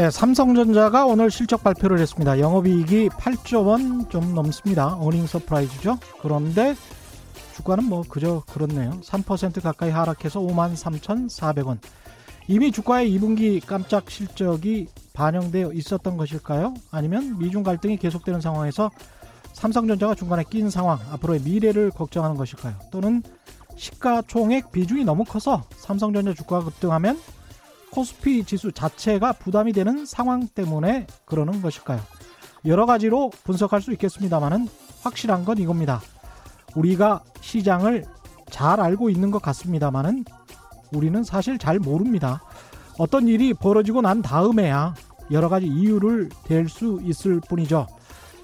네, 삼성전자가 오늘 실적 발표를 했습니다. 영업이익이 8조 원 좀 넘습니다. 어닝 서프라이즈죠. 그런데 주가는 뭐 그저 그렇네요. 3% 가까이 하락해서 5만 3,400원. 이미 주가에 2분기 깜짝 실적이 반영되어 있었던 것일까요? 아니면 미중 갈등이 계속되는 상황에서 삼성전자가 중간에 낀 상황, 앞으로의 미래를 걱정하는 것일까요? 또는 시가총액 비중이 너무 커서 삼성전자 주가가 급등하면 코스피 지수 자체가 부담이 되는 상황 때문에 그러는 것일까요? 여러 가지로 분석할 수 있겠습니다만은 확실한 건 이겁니다. 우리가 시장을 잘 알고 있는 것 같습니다만은 우리는 사실 잘 모릅니다. 어떤 일이 벌어지고 난 다음에야 여러 가지 이유를 댈 수 있을 뿐이죠.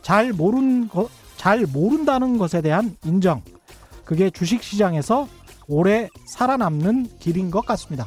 잘 모른 거, 잘 모른다는 것에 대한 인정. 그게 주식 시장에서 오래 살아남는 길인 것 같습니다.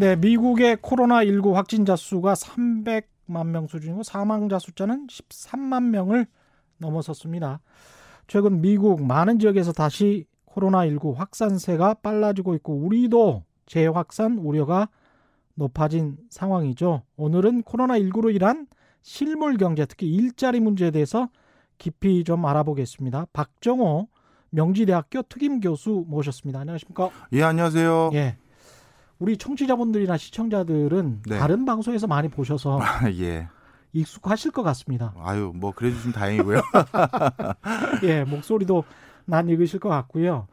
네, 미국의 코로나19 확진자 수가 300만 명 수준이고 사망자 숫자는 13만 명을 넘어섰습니다. 최근 미국 많은 지역에서 다시 코로나19 확산세가 빨라지고 있고 우리도 재확산 우려가 높아진 상황이죠. 오늘은 코로나19로 인한 실물 경제, 특히 일자리 문제에 대해서 깊이 좀 알아보겠습니다. 박정호 명지대학교 특임 교수 모셨습니다. 안녕하십니까? 예, 안녕하세요. 예. 우리 청취자분들이나 시청자들은 네. 다른 방송에서 많이 보셔서 예. 익숙하실 것 같습니다. 아유, 뭐 그래 주시면 다행이고요. 예, 목소리도 난 읽으실 것 같고요.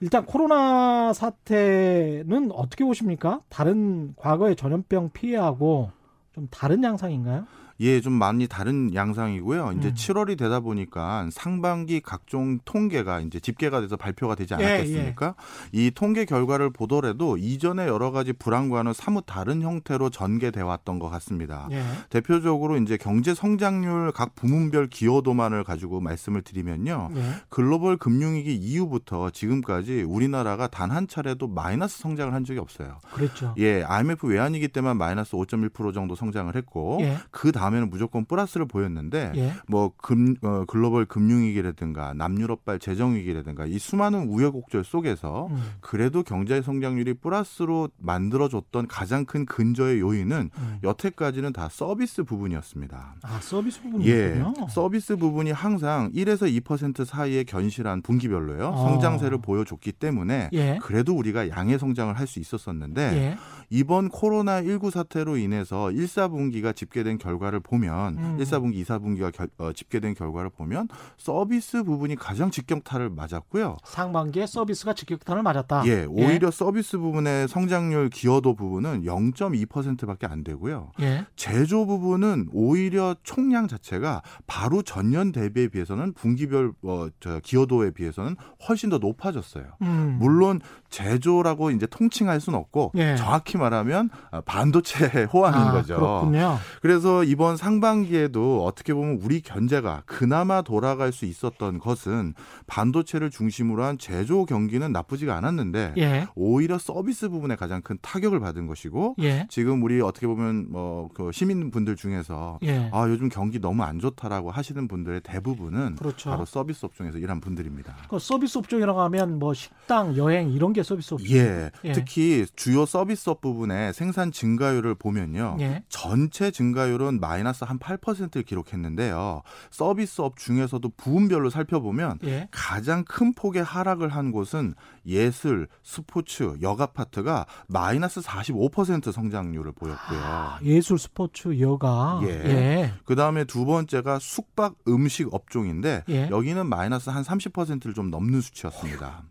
일단 코로나 사태는 어떻게 보십니까? 다른 과거의 전염병 피해하고 좀 다른 양상인가요? 예, 좀 많이 다른 양상이고요. 이제 음. 7월이 되다 보니까 상반기 각종 통계가 이제 집계가 돼서 발표가 되지 예, 않았겠습니까? 이 통계 결과를 보더라도 이전에 여러 가지 불안과는 사뭇 다른 형태로 전개돼 왔던 것 같습니다. 예. 대표적으로 이제 경제 성장률 각 부문별 기여도만을 가지고 말씀을 드리면요. 예. 글로벌 금융위기 이후부터 지금까지 우리나라가 단 한 차례도 마이너스 성장을 한 적이 없어요. 그랬죠. 예, IMF 외환위기 때만 마이너스 5.1% 정도 성장을 했고 예. 그 다음 에는 무조건 플러스를 보였는데 예. 뭐 금, 어, 글로벌 금융위기라든가 남유럽발 재정위기라든가 이 수많은 우여곡절 속에서 음, 그래도 경제 성장률이 플러스로 만들어줬던 가장 큰 근저의 요인은 음. 여태까지는 다 서비스 부분이었습니다. 아, 서비스 예, 부분이군요. 서비스 부분이 항상 1에서 2% 사이에 견실한 분기별로요. 어. 성장세를 보여줬기 때문에 예. 그래도 우리가 양의 성장을 할 수 있었었는데 예. 이번 코로나 19 사태로 인해서 1, 4분기가 집계된 결과를 보면 음. 1, 4분기, 2, 4분기가 결, 어, 집계된 결과를 보면 서비스 부분이 가장 직격탄을 맞았고요. 상반기에 서비스가 직격탄을 맞았다. 예, 오히려 서비스 부분의 성장률 기여도 부분은 0.2%밖에 안 되고요. 예. 제조 부분은 오히려 총량 자체가 바로 전년 대비에 비해서는 분기별 어, 저 기여도에 비해서는 훨씬 더 높아졌어요. 음. 물론 제조라고 이제 통칭할 수는 없고 예. 정확히 말하면 아, 반도체 호황인 아, 거죠. 그렇군요. 그래서 이번 상반기에도 어떻게 보면 우리 견제가 그나마 돌아갈 수 있었던 것은 반도체를 중심으로 한 제조 경기는 나쁘지가 않았는데 예. 오히려 서비스 부분에 가장 큰 타격을 받은 것이고 예. 지금 우리 어떻게 보면 뭐 그 시민분들 중에서 예. 아 요즘 경기 너무 안 좋다라고 하시는 분들의 대부분은 그렇죠. 바로 서비스 업종에서 일한 분들입니다. 그 서비스 업종이라고 하면 뭐 식당, 여행 이런 게 서비스 업종. 예, 예. 특히 주요 서비스업 부분의 생산 증가율을 보면요. 예. 전체 증가율은 마이너스 한 8%를 기록했는데요. 서비스업 중에서도 부분별로 살펴보면 예. 가장 큰 폭의 하락을 한 곳은 예술, 스포츠, 여가 파트가 마이너스 45% 성장률을 보였고요. 아, 예술, 스포츠, 여가. 예. 예. 그 다음에 두 번째가 숙박 음식 업종인데 예. 여기는 마이너스 한 30%를 좀 넘는 수치였습니다.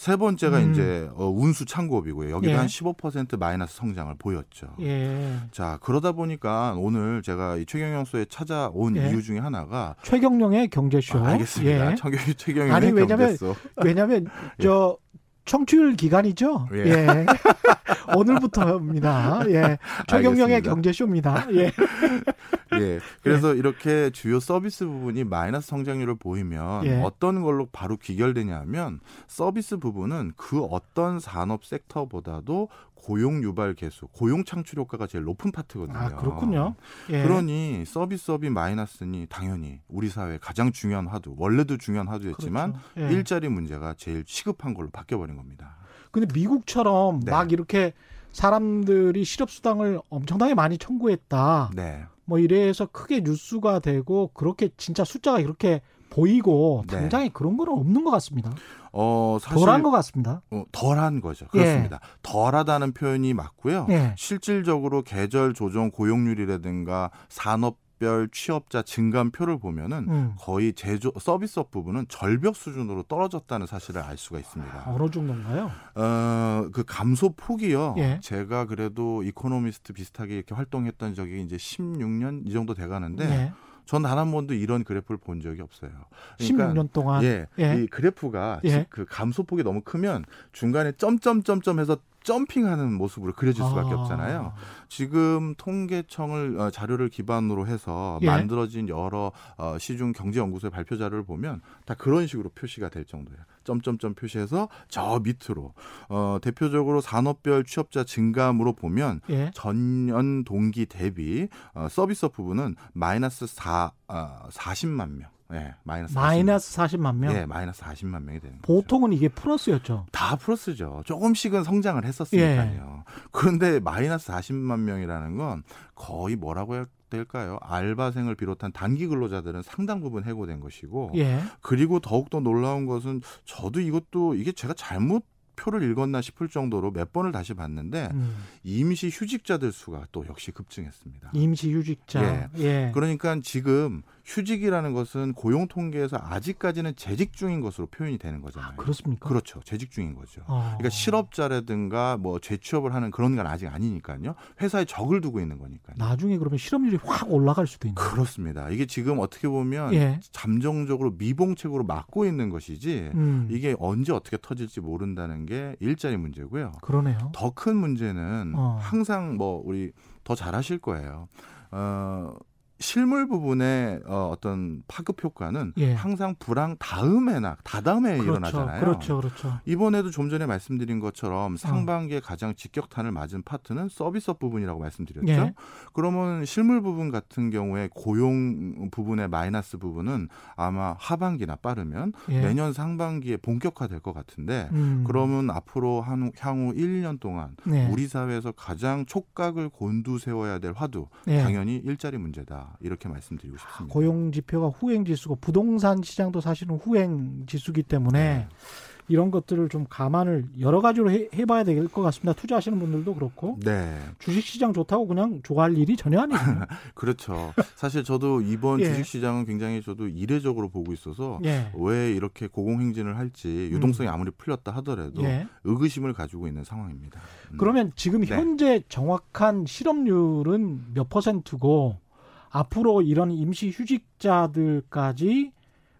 세 번째가 음. 이제 어, 운수 창고업이고요. 여기도 예. 한15% 마이너스 성장을 보였죠. 예. 자 그러다 보니까 오늘 제가 이 최경영 소에 찾아온 예. 이유 중에 하나가 최경령의 경제쇼. 아, 알겠습니다. 예. 최경 최경영의 아니, 왜냐면. 왜냐면 예. 저 청취율 기간이죠. 예. 예. 오늘부터입니다. 예. 최경영의. 경제쇼입니다. 예. 예. 그래서 이렇게 주요 서비스 부분이 마이너스 성장률을 보이면 예. 어떤 걸로 바로 귀결되냐 하면 서비스 부분은 그 어떤 산업 섹터보다도 고용 유발 개수, 고용 창출 효과가 제일 높은 파트거든요. 아, 그렇군요. 예. 그러니 서비스업이 마이너스니 당연히 우리 사회 가장 중요한 화두, 원래도 중요한 화두였지만 그렇죠. 예. 일자리 문제가 제일 시급한 걸로 바뀌어버린 겁니다. 근데 미국처럼 네. 막 이렇게 사람들이 실업수당을 엄청나게 많이 청구했다. 네. 뭐 이래서 크게 뉴스가 되고 그렇게 진짜 숫자가 이렇게 보이고 네. 당장에 그런 거는 없는 것 같습니다. 어, 사실 덜한 것 같습니다. 어, 덜한 거죠. 그렇습니다. 덜하다는 표현이 맞고요. 예. 실질적으로 계절 조정 고용률이라든가 산업 별 취업자 증감표를 보면은 음. 거의 제조 서비스업 부분은 절벽 수준으로 떨어졌다는 사실을 알 수가 있습니다. 어느 정도인가요? 어, 그 감소 폭이요. 예. 제가 그래도 이코노미스트 비슷하게 이렇게 활동했던 적이 이제 16년 이 정도 돼 가는데 예. 전 단 한 번도 이런 그래프를 본 적이 없어요. 16년 동안 예, 예. 이 그래프가 예. 그 감소폭이 너무 크면 중간에 점점점점 해서 점핑하는 모습으로 그려질 수밖에 아. 없잖아요. 지금 통계청을 어, 자료를 기반으로 해서 예. 만들어진 여러 어, 시중 경제연구소의 발표 자료를 보면 다 그런 식으로 표시가 될 정도예요. 점점점 표시해서 저 밑으로 어, 대표적으로 산업별 취업자 증감으로 보면 예. 전년 동기 대비 어, 서비스업 부분은 마이너스 4 어, 40만 명. 예, 마이너스 40만 마이너스 40만 명. 예, 마이너스 40만 명이 되는. 보통은 이게 플러스였죠. 다 플러스죠. 조금씩은 성장을 했었으니까요. 그런데 마이너스 40만 명이라는 건 거의 뭐라고 해 야 될까요? 알바생을 비롯한 단기 근로자들은 상당 부분 해고된 것이고 예. 그리고 더욱 더 놀라운 것은 저도 이것도 이게 제가 잘못 표를 읽었나 싶을 정도로 몇 번을 다시 봤는데 음. 임시 휴직자들 수가 또 역시 급증했습니다. 임시 휴직자. 예. 예. 그러니까 지금 휴직이라는 것은 고용 통계에서 아직까지는 재직 중인 것으로 표현이 되는 거잖아요. 그렇습니까? 그렇죠. 재직 중인 거죠. 어. 그러니까 실업자라든가 뭐 재취업을 하는 그런 건 아직 아니니까요. 회사에 적을 두고 있는 거니까요. 나중에 그러면 실업률이 확 올라갈 수도 있는. 그렇습니다. 이게 지금 어떻게 보면 예. 잠정적으로 미봉책으로 막고 있는 것이지 음. 이게 언제 어떻게 터질지 모른다는 게 일자리 문제고요. 그러네요. 더 큰 문제는 어. 항상 뭐 우리 더 잘하실 거예요. 어, 실물 부분의 어, 어떤 파급 효과는 예. 항상 불황 다음에나 다다음에 그렇죠. 일어나잖아요. 그렇죠. 그렇죠. 이번에도 좀 전에 말씀드린 것처럼 상반기에 가장 직격탄을 맞은 파트는 서비스업 부분이라고 말씀드렸죠. 예. 그러면 실물 부분 같은 경우에 고용 부분의 마이너스 부분은 아마 하반기나 빠르면 예. 내년 상반기에 본격화될 것 같은데 음. 그러면 앞으로 한, 향후 1년 동안 네. 우리 사회에서 가장 촉각을 곤두세워야 될 화두 예. 당연히 일자리 문제다 이렇게 말씀드리고 싶습니다. 고용 지표가 후행 지수고 부동산 시장도 사실은 후행 지수기 때문에 네. 이런 것들을 좀 감안을 여러 가지로 해, 해봐야 될 것 같습니다. 투자하시는 분들도 그렇고 네, 주식 시장 좋다고 그냥 좋아할 일이 전혀 아니에요. 그렇죠. 사실 저도 이번 예. 주식시장은 굉장히 저도 이례적으로 보고 있어서 예. 왜 이렇게 고공행진을 할지 유동성이 아무리 풀렸다 하더라도 예. 의구심을 가지고 있는 상황입니다. 음. 그러면 지금 네. 현재 정확한 실업률은 몇 퍼센트고 앞으로 이런 임시 휴직자들까지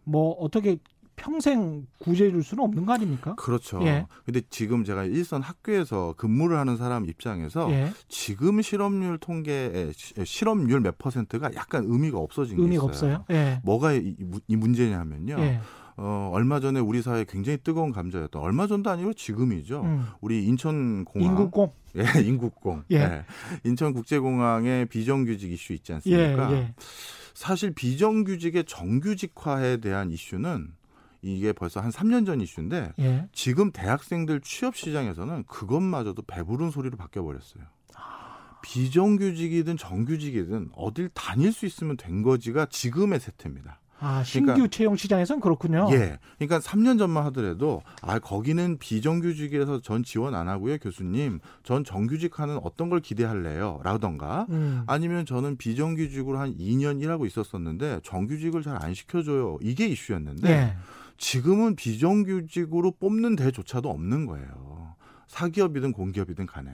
뭐 어떻게 평생 구제해 줄 수는 없는 거 아닙니까? 그렇죠. 예. 근데 지금 제가 일선 학교에서 근무를 하는 사람 입장에서 예. 지금 실업률 통계의 시- 실업률 몇 퍼센트가 약간 의미가 없어진 게 의미가 있어요. 없어요. 예. 뭐가 이, 이 문제냐면요. 예. 어, 얼마 전에 우리 사회 굉장히 뜨거운 감자였던 얼마 전도 아니고 지금이죠. 음. 우리 인천공항 인구공. 예, 인국공. 예. 예. 인천국제공항의 비정규직 이슈 있지 예. 않습니까? 예. 사실 비정규직의 정규직화에 대한 이슈는 이게 벌써 한 3년 전 이슈인데 예. 지금 대학생들 취업 시장에서는 그것마저도 배부른 소리로 바뀌어 버렸어요. 비정규직이든 정규직이든 어딜 다닐 수 있으면 된 거지가 지금의 세태입니다. 아, 신규 그러니까- 채용 시장에서는 그렇군요. 예. 그러니까 3년 전만 하더라도 아 거기는 비정규직이라서 전 지원 안 하고요, 교수님. 전 정규직 하는 어떤 걸 기대할래요? 라던가 음. 아니면 저는 비정규직으로 한 2년 일하고 있었었는데 정규직을 잘 안 시켜 줘요. 이게 이슈였는데 예. 지금은 비정규직으로 뽑는 데조차도 없는 거예요. 사기업이든 공기업이든 간에.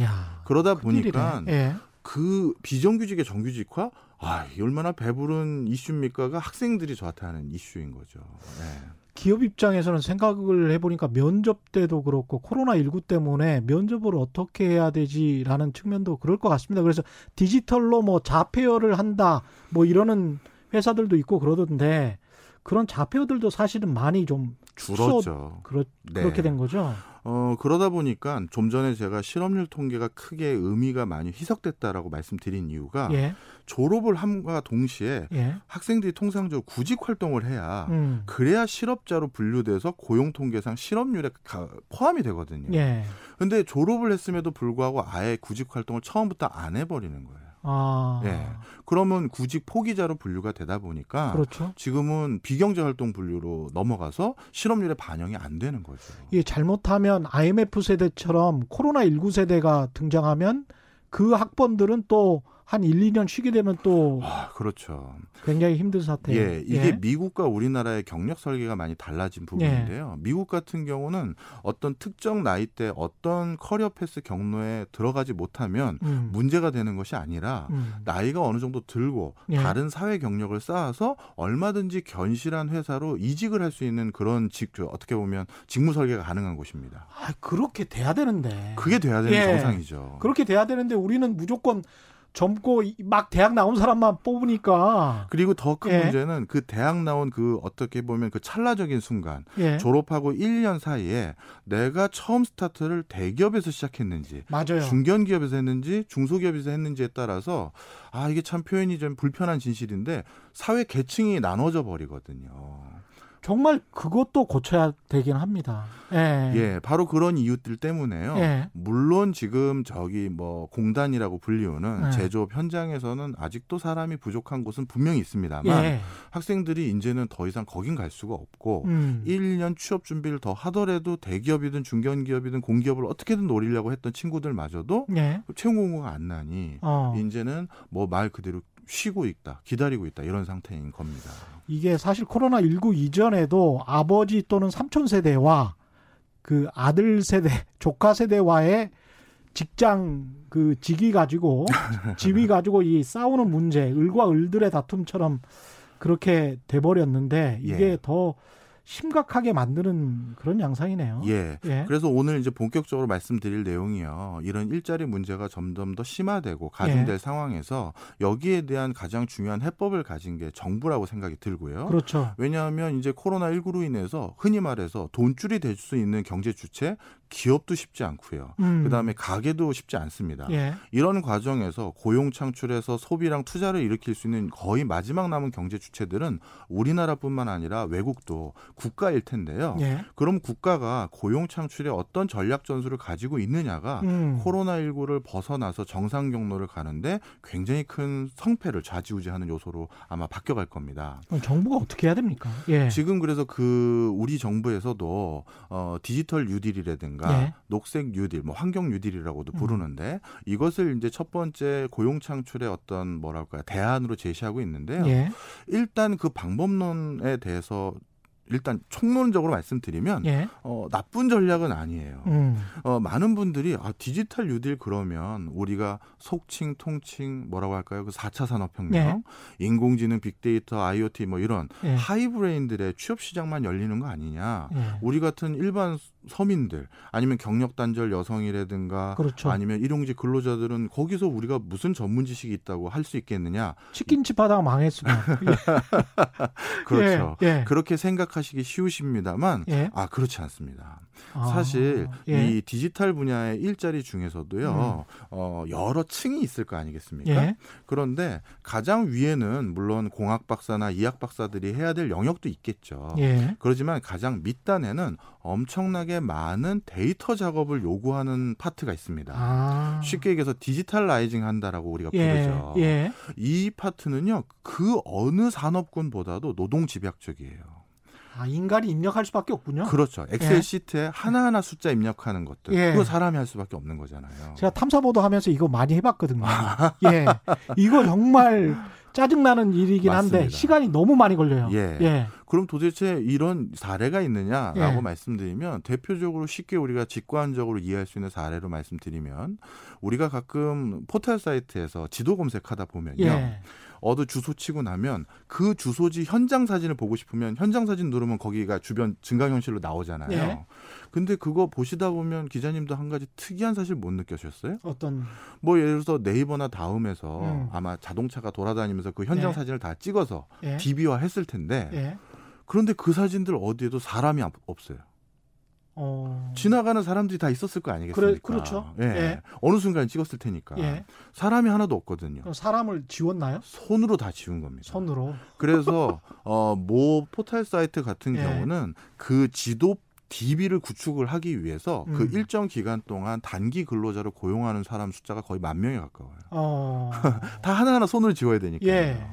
야. 그러다. 보니까 예. 그 비정규직의 정규직화 아, 얼마나 배부른 이슈입니까가 학생들이 저한테 하는 이슈인 거죠. 네. 기업 입장에서는 생각을 해보니까 면접 때도 그렇고 코로나19 때문에 면접을 어떻게 해야 되지라는 측면도 그럴 것 같습니다. 그래서 디지털로 뭐 자폐어를 한다 뭐 이러는 회사들도 있고 그러던데 그런 자폐어들도 사실은 많이 좀 줄었죠. 그렇, 네. 그렇게 된 거죠. 어, 그러다 보니까 좀 전에 제가 실업률 통계가 크게 의미가 많이 희석됐다라고 말씀드린 이유가 예. 졸업을 함과 동시에 예. 학생들이 통상적으로 구직 활동을 해야 음. 그래야 실업자로 분류돼서 고용 통계상 실업률에 포함이 되거든요. 예. 근데 졸업을 했음에도 불구하고 아예 구직 활동을 처음부터 안 해버리는 거예요. 아. 예. 그러면 구직 포기자로 분류가 되다 보니까 그렇죠. 지금은 비경제 활동 분류로 넘어가서 실업률에 반영이 안 되는 거죠. 예, 잘못하면 IMF 세대처럼 코로나 19 세대가 등장하면 그 학번들은 또 한 1, 2년 쉬게 되면 또 아, 그렇죠. 굉장히 힘든 사태. 예, 이게 예. 미국과 우리나라의 경력 설계가 많이 달라진 부분인데요. 예. 미국 같은 경우는 어떤 특정 나이 때 어떤 career path 경로에 들어가지 못하면 음. 문제가 되는 것이 아니라 음. 나이가 어느 정도 들고 예. 다른 사회 경력을 쌓아서 얼마든지 견실한 회사로 이직을 할 수 있는 그런 직 어떻게 보면 직무 설계가 가능한 곳입니다. 아, 그렇게 돼야 되는데. 그게 돼야 되는 예. 정상이죠. 그렇게 돼야 되는데 우리는 무조건 젊고 막 대학 나온 사람만 뽑으니까 그리고 더큰 예. 문제는 그 대학 나온 그 어떻게 보면 그 찰나적인 순간 예. 졸업하고 1년 사이에 내가 처음 스타트를 대기업에서 시작했는지 맞아요. 중견기업에서 했는지 중소기업에서 했는지에 따라서 아 이게 참 표현이 좀 불편한 진실인데 사회 계층이 나눠져 버리거든요. 정말 그것도 고쳐야 되긴 합니다. 예. 예, 바로 그런 이유들 때문에요. 예. 물론 지금 저기 뭐 공단이라고 불리우는 예. 제조업 현장에서는 아직도 사람이 부족한 곳은 분명히 있습니다만 예. 학생들이 이제는 더 이상 거긴 갈 수가 없고 음. 1년 취업 준비를 더 하더라도 대기업이든 중견기업이든 공기업을 어떻게든 노리려고 했던 친구들마저도 예. 채용 공고가 안 나니 어. 이제는 뭐 말 그대로 쉬고 있다, 기다리고 있다 이런 상태인 겁니다. 이게 사실 코로나 19 이전에도 아버지 또는 삼촌 세대와 그 아들 세대, 조카 세대와의 직장 그 직위 가지고 지위 가지고 이 싸우는 문제, 을과 을들의 다툼처럼 그렇게 돼 버렸는데 이게 예. 더 심각하게 만드는 그런 양상이네요. 예. 예. 그래서 오늘 이제 본격적으로 말씀드릴 내용이요. 이런 일자리 문제가 점점 더 심화되고 가중될 예. 상황에서 여기에 대한 가장 중요한 해법을 가진 게 정부라고 생각이 들고요. 그렇죠. 왜냐하면 이제 코로나 19로 인해서 흔히 말해서 돈줄이 될 수 있는 경제 주체 기업도 쉽지 않고요. 음. 그다음에 가게도 쉽지 않습니다. 예. 이런 과정에서 고용 창출해서 소비랑 투자를 일으킬 수 있는 거의 마지막 남은 경제 주체들은 우리나라뿐만 아니라 외국도 국가일 텐데요. 예. 그럼 국가가 고용 창출에 어떤 전략 전술을 가지고 있느냐가 음. 코로나19를 벗어나서 정상 경로를 가는데 굉장히 큰 성패를 좌지우지하는 요소로 아마 바뀌어갈 겁니다. 정부가 어떻게 해야 됩니까? 예. 지금 그래서 그 우리 정부에서도 어, 디지털 뉴딜이라든가 예. 녹색 뉴딜, 뭐 환경 뉴딜이라고도 음. 부르는데 음. 이것을 이제 첫 번째 고용 창출의 어떤 뭐랄까 대안으로 제시하고 있는데요. 예. 일단 그 방법론에 대해서 일단 총론적으로 말씀드리면 예. 어, 나쁜 전략은 아니에요. 음. 어, 많은 분들이 아, 디지털 뉴딜 그러면 우리가 속칭, 통칭 뭐라고 할까요? 그 4차 산업혁명, 예. 인공지능, 빅데이터, IoT 뭐 이런 예. 하이브레인들의 취업 시장만 열리는 거 아니냐? 예. 우리 같은 일반 서민들 아니면 경력 단절 여성이라든가 그렇죠. 아니면 일용직 근로자들은 거기서 우리가 무슨 전문 지식이 있다고 할 수 있겠느냐? 치킨집 하다가 망했으면 그렇죠. 예, 예. 그렇게 생각하 시기 쉬우십니다만 예. 아 그렇지 않습니다. 아, 사실 예. 이 디지털 분야의 일자리 중에서도요 음. 어, 여러 층이 있을 거 아니겠습니까? 예. 그런데 가장 위에는 물론 공학 박사나 이학 박사들이 해야 될 영역도 있겠죠. 예. 그렇지만 가장 밑단에는 엄청나게 많은 데이터 작업을 요구하는 파트가 있습니다. 아. 쉽게 얘기해서 digitalizing 한다라고 우리가 예, 부르죠. 예. 이 파트는요, 그 어느 산업군보다도 노동 집약적이에요. 아, 인간이 입력할 수밖에 없군요. 그렇죠. 엑셀 예. 시트에 하나하나 숫자 입력하는 것들. 예. 그거 사람이 할 수밖에 없는 거잖아요. 제가 탐사보도 하면서 이거 많이 해봤거든요. 예. 이거 정말 짜증나는 일이긴 맞습니다. 한데 시간이 너무 많이 걸려요. 예. 예. 그럼 도대체 이런 사례가 있느냐라고 예. 말씀드리면 대표적으로 쉽게 우리가 직관적으로 이해할 수 있는 사례로 말씀드리면 우리가 가끔 포털 사이트에서 지도 검색하다 보면요. 예. 어느 주소 치고 나면 그 주소지 현장 사진을 보고 싶으면 현장 사진 누르면 거기가 주변 증강현실로 나오잖아요. 예. 근데 그거 보시다 보면 기자님도 한 가지 특이한 사실 못 느끼셨어요? 어떤 뭐 예를 들어서 네이버나 다음에서 음. 아마 자동차가 돌아다니면서 그 현장 예. 사진을 다 찍어서 예. DB화 했을 텐데 예. 그런데 그 사진들 어디에도 사람이 없- 없어요. 어. 지나가는 사람들이 다 있었을 거 아니겠습니까? 그래, 그렇죠. 예. 예. 어느 순간 찍었을 테니까. 예. 사람이 하나도 없거든요. 사람을 지웠나요? 손으로 다 지운 겁니다. 손으로. 그래서 어, 모 포털 사이트 같은 예. 경우는 그 지도 DB를 구축을 하기 위해서 그 음. 일정 기간 동안 단기 근로자로 고용하는 사람 숫자가 거의 만 명에 가까워요. 어. 다 하나하나 손을 지워야 되니까요. 예.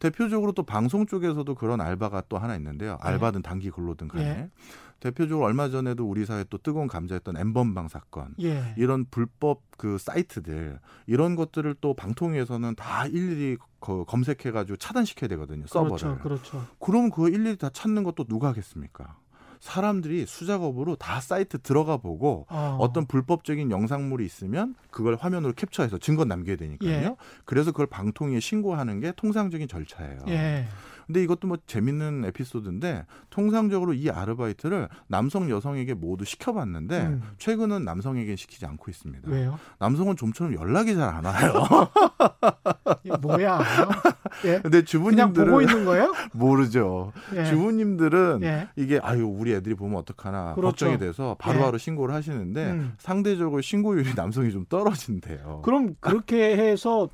대표적으로 또 방송 쪽에서도 그런 알바가 또 하나 있는데요. 예. 알바든 단기 근로든 간에. 예. 대표적으로 얼마 전에도 우리 사회 또 뜨거운 감자였던 엠번방 사건. 예. 이런 불법 그 사이트들 이런 것들을 또 방통위에서는 다 일일이 거- 검색해가지고 차단시켜야 되거든요 서버를. 그렇죠. 그렇죠. 그럼 그거 일일이 다 찾는 것도 누가 하겠습니까? 사람들이 수작업으로 다 사이트 들어가 보고 어. 어떤 불법적인 영상물이 있으면 그걸 화면으로 캡처해서 증거 남겨야 되니까요. 예. 그래서 그걸 방통위에 신고하는 게 통상적인 절차예요. 예. 근데 이것도 뭐 재밌는 에피소드인데 통상적으로 이 아르바이트를 남성 여성에게 모두 시켜봤는데 음. 최근은 남성에게 시키지 않고 있습니다. 왜요? 남성은 좀처럼 연락이 잘 안 와요. 뭐야? 예. 근데 주부님들은 보고 있는 거예요? 모르죠. 예. 주부님들은 예. 이게 아유 우리 애들이 보면 어떡하나 그렇죠. 걱정이 돼서 바로바로 신고를 하시는데 음. 상대적으로 신고율이 남성이 좀 떨어진대요. 그럼 그렇게 해서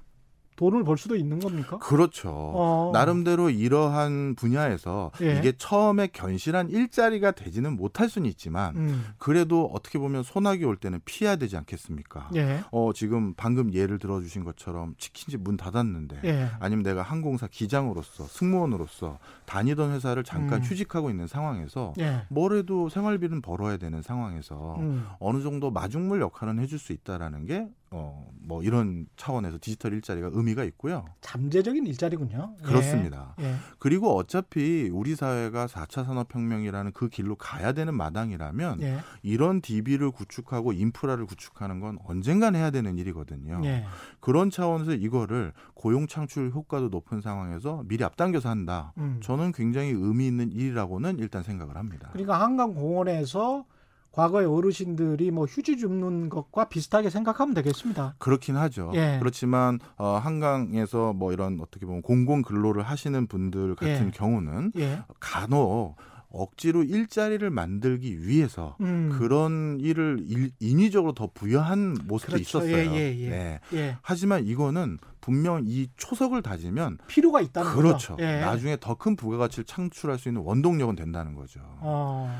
돈을 벌 수도 있는 겁니까? 그렇죠. 어. 나름대로 이러한 분야에서 예. 이게 처음에 견실한 일자리가 되지는 못할 수는 있지만 음. 그래도 어떻게 보면 소나기 올 때는 피해야 되지 않겠습니까? 예. 어 지금 방금 예를 들어주신 것처럼 치킨집 문 닫았는데 예. 아니면 내가 항공사 기장으로서 승무원으로서 다니던 회사를 잠깐 음. 휴직하고 있는 상황에서 예. 뭐래도 생활비는 벌어야 되는 상황에서 음. 어느 정도 마중물 역할은 해줄 수 있다라는 게 어 뭐 이런 차원에서 디지털 일자리가 의미가 있고요. 잠재적인 일자리군요. 예. 그렇습니다. 예. 그리고 어차피 우리 사회가 4차 산업혁명이라는 그 길로 가야 되는 마당이라면 예. 이런 DB를 구축하고 인프라를 구축하는 건 언젠간 해야 되는 일이거든요. 예. 그런 차원에서 이거를 고용 창출 효과도 높은 상황에서 미리 앞당겨서 한다. 음. 저는 굉장히 의미 있는 일이라고는 일단 생각을 합니다. 그러니까 한강공원에서 과거의 어르신들이 뭐 휴지 줍는 것과 비슷하게 생각하면 되겠습니다. 그렇긴 하죠. 예. 그렇지만 어, 한강에서 뭐 이런 어떻게 보면 공공 근로를 하시는 분들 같은 예. 경우는 예. 간혹 억지로 일자리를 만들기 위해서 음. 그런 일을 일, 인위적으로 더 부여한 모습도 그렇죠. 있었어요. 예, 예, 예. 네. 예. 하지만 이거는 분명 이 초석을 다지면 필요가 있다는 그렇죠. 거죠. 예. 나중에 더 큰 부가가치를 창출할 수 있는 원동력은 된다는 거죠. 어.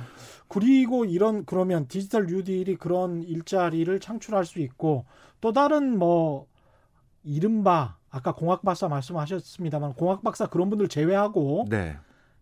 그리고 이런 그러면 디지털 뉴딜이 그런 일자리를 창출할 수 있고 또 다른 뭐 이른바 아까 공학 박사 말씀하셨습니다만 공학 박사 그런 분들 제외하고 네.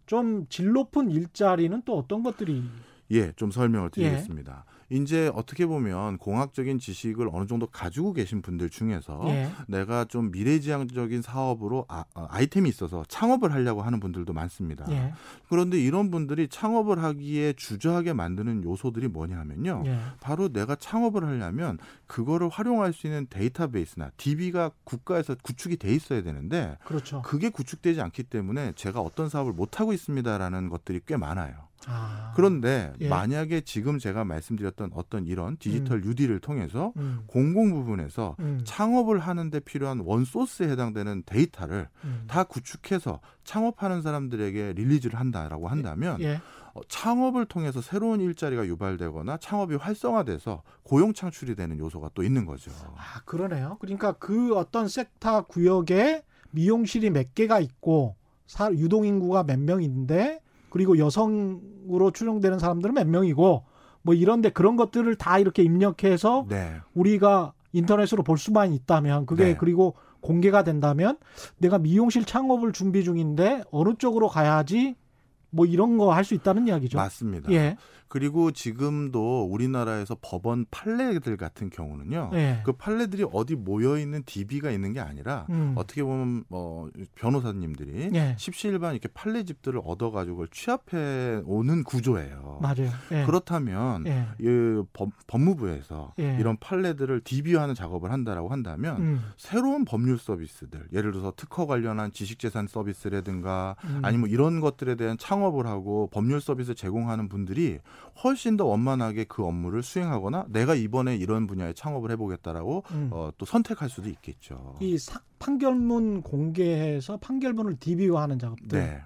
좀질 높은 일자리는 또 어떤 것들이 예, 좀 설명을 예. 드리겠습니다. 이제 어떻게 보면 공학적인 지식을 어느 정도 가지고 계신 분들 중에서 예. 내가 좀 미래지향적인 사업으로 아, 이템이 있어서 창업을 하려고 하는 분들도 많습니다. 예. 그런데 이런 분들이 창업을 하기에 주저하게 만드는 요소들이 뭐냐면요. 예. 바로 내가 창업을 하려면 그거를 활용할 수 있는 데이터베이스나 DB가 국가에서 구축이 돼 있어야 되는데 그렇죠. 그게 구축되지 않기 때문에 제가 어떤 사업을 못 하고 있습니다라는 것들이 꽤 많아요. 아. 그런데 예. 만약에 지금 제가 말씀드렸던 어떤 이런 디지털 뉴딜을 통해서 음. 공공 부분에서 음. 창업을 하는데 필요한 원 소스에 해당되는 데이터를 음. 다 구축해서 창업하는 사람들에게 release를 한다라고 한다면 예. 어, 창업을 통해서 새로운 일자리가 유발되거나 창업이 활성화돼서 고용 창출이 되는 요소가 또 있는 거죠. 아, 그러네요. 그러니까 그 어떤 섹터 구역에 미용실이 몇 개가 있고 사, 유동 인구가 몇 명인데 그리고 여성으로 추정되는 사람들은 몇 명이고 뭐 이런데 그런 것들을 다 이렇게 입력해서 네. 우리가 인터넷으로 볼 수만 있다면 그게 네. 그리고 공개가 된다면 내가 미용실 창업을 준비 중인데 어느 쪽으로 가야지 뭐 이런 거 할 수 있다는 이야기죠. 맞습니다. 예. 그리고 지금도 우리나라에서 법원 판례들 같은 경우는요. 예. 그 판례들이 어디 모여 있는 DB가 있는 게 아니라 음. 어떻게 보면 뭐 변호사님들이 예. 십시일반 이렇게 판례집들을 얻어 가지고 그걸 취합해 오는 구조예요. 맞아요. 예. 그렇다면 예. 이 법, 법무부에서 예. 이런 판례들을 DB화하는 작업을 한다라고 한다면 음. 새로운 법률 서비스들, 예를 들어서 특허 관련한 지식재산 서비스라든가 음. 아니면 뭐 이런 것들에 대한 창업을 하고 법률 서비스 제공하는 분들이 훨씬 더 원만하게 그 업무를 수행하거나 내가 이번에 이런 분야에 창업을 해보겠다라고 음. 어, 또 선택할 수도 있겠죠. 이 사- 판결문 공개해서 판결문을 DB화하는 작업들. 네,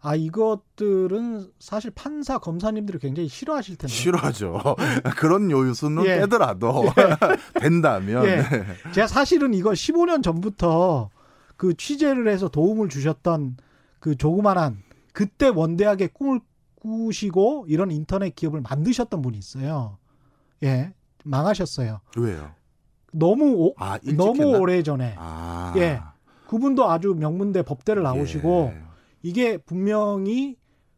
아 이것들은 사실 판사 검사님들이 굉장히 싫어하실 텐데. 싫어하죠. 그런 요소는 예. 빼더라도 된다면 예. 네. 제가 사실은 이거 15년 전부터 그 취재를 해서 도움을 주셨던 그 조그만한 그때 원대하게 꿈을 꾸시고 이런 인터넷 기업을 만드셨던 분이 있어요. 예. 망하셨어요. 왜요? 너무 오, 아, 너무 했나? 오래 전에 아, 예. 그분도 아주 명문대 법대를 나오시고 예. 이게 분명히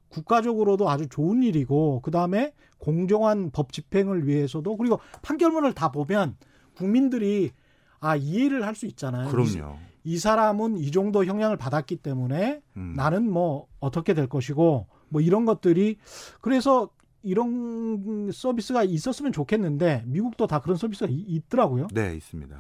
국가적으로도 아주 좋은 일이고 그 다음에 공정한 법 집행을 위해서도 그리고 판결문을 다 보면 국민들이 아 이해를 할 수 있잖아요. 이, 그럼요. 이 사람은 이 정도 형량을 받았기 때문에 음. 나는 뭐 어떻게 될 것이고 뭐 이런 것들이 그래서 이런 서비스가 있었으면 좋겠는데 미국도 다 그런 서비스가 이- 있더라고요. 네, 있습니다.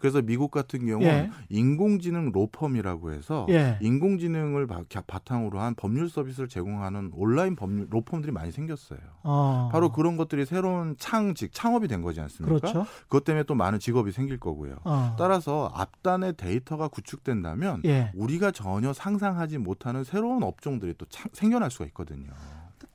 그래서 미국 같은 경우는 예. 인공지능 로펌이라고 해서 예. 인공지능을 바, 바탕으로 한 법률 서비스를 제공하는 온라인 법률 로펌들이 많이 생겼어요. 어. 바로 그런 것들이 새로운 창직, 창업이 된 거지 않습니까? 그렇죠. 그것 때문에 또 많은 직업이 생길 거고요. 어. 따라서 앞단의 데이터가 구축된다면 예. 우리가 전혀 상상하지 못하는 새로운 업종들이 또 창- 생겨날 수가 있거든요.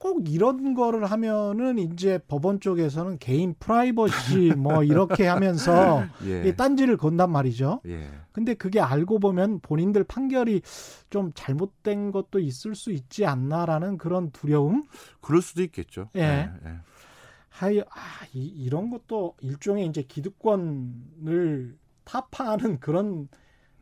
꼭 이런 거를 하면은 이제 법원 쪽에서는 개인 프라이버시 뭐 이렇게 하면서 예. 이 딴지를 건단 말이죠. 예. 근데 그게 알고 보면 본인들 판결이 좀 잘못된 것도 있을 수 있지 않나라는 그런 두려움. 그럴 수도 있겠죠. 예. 예, 예. 하여 아, 이, 이런 것도 일종의 이제 기득권을 타파하는 그런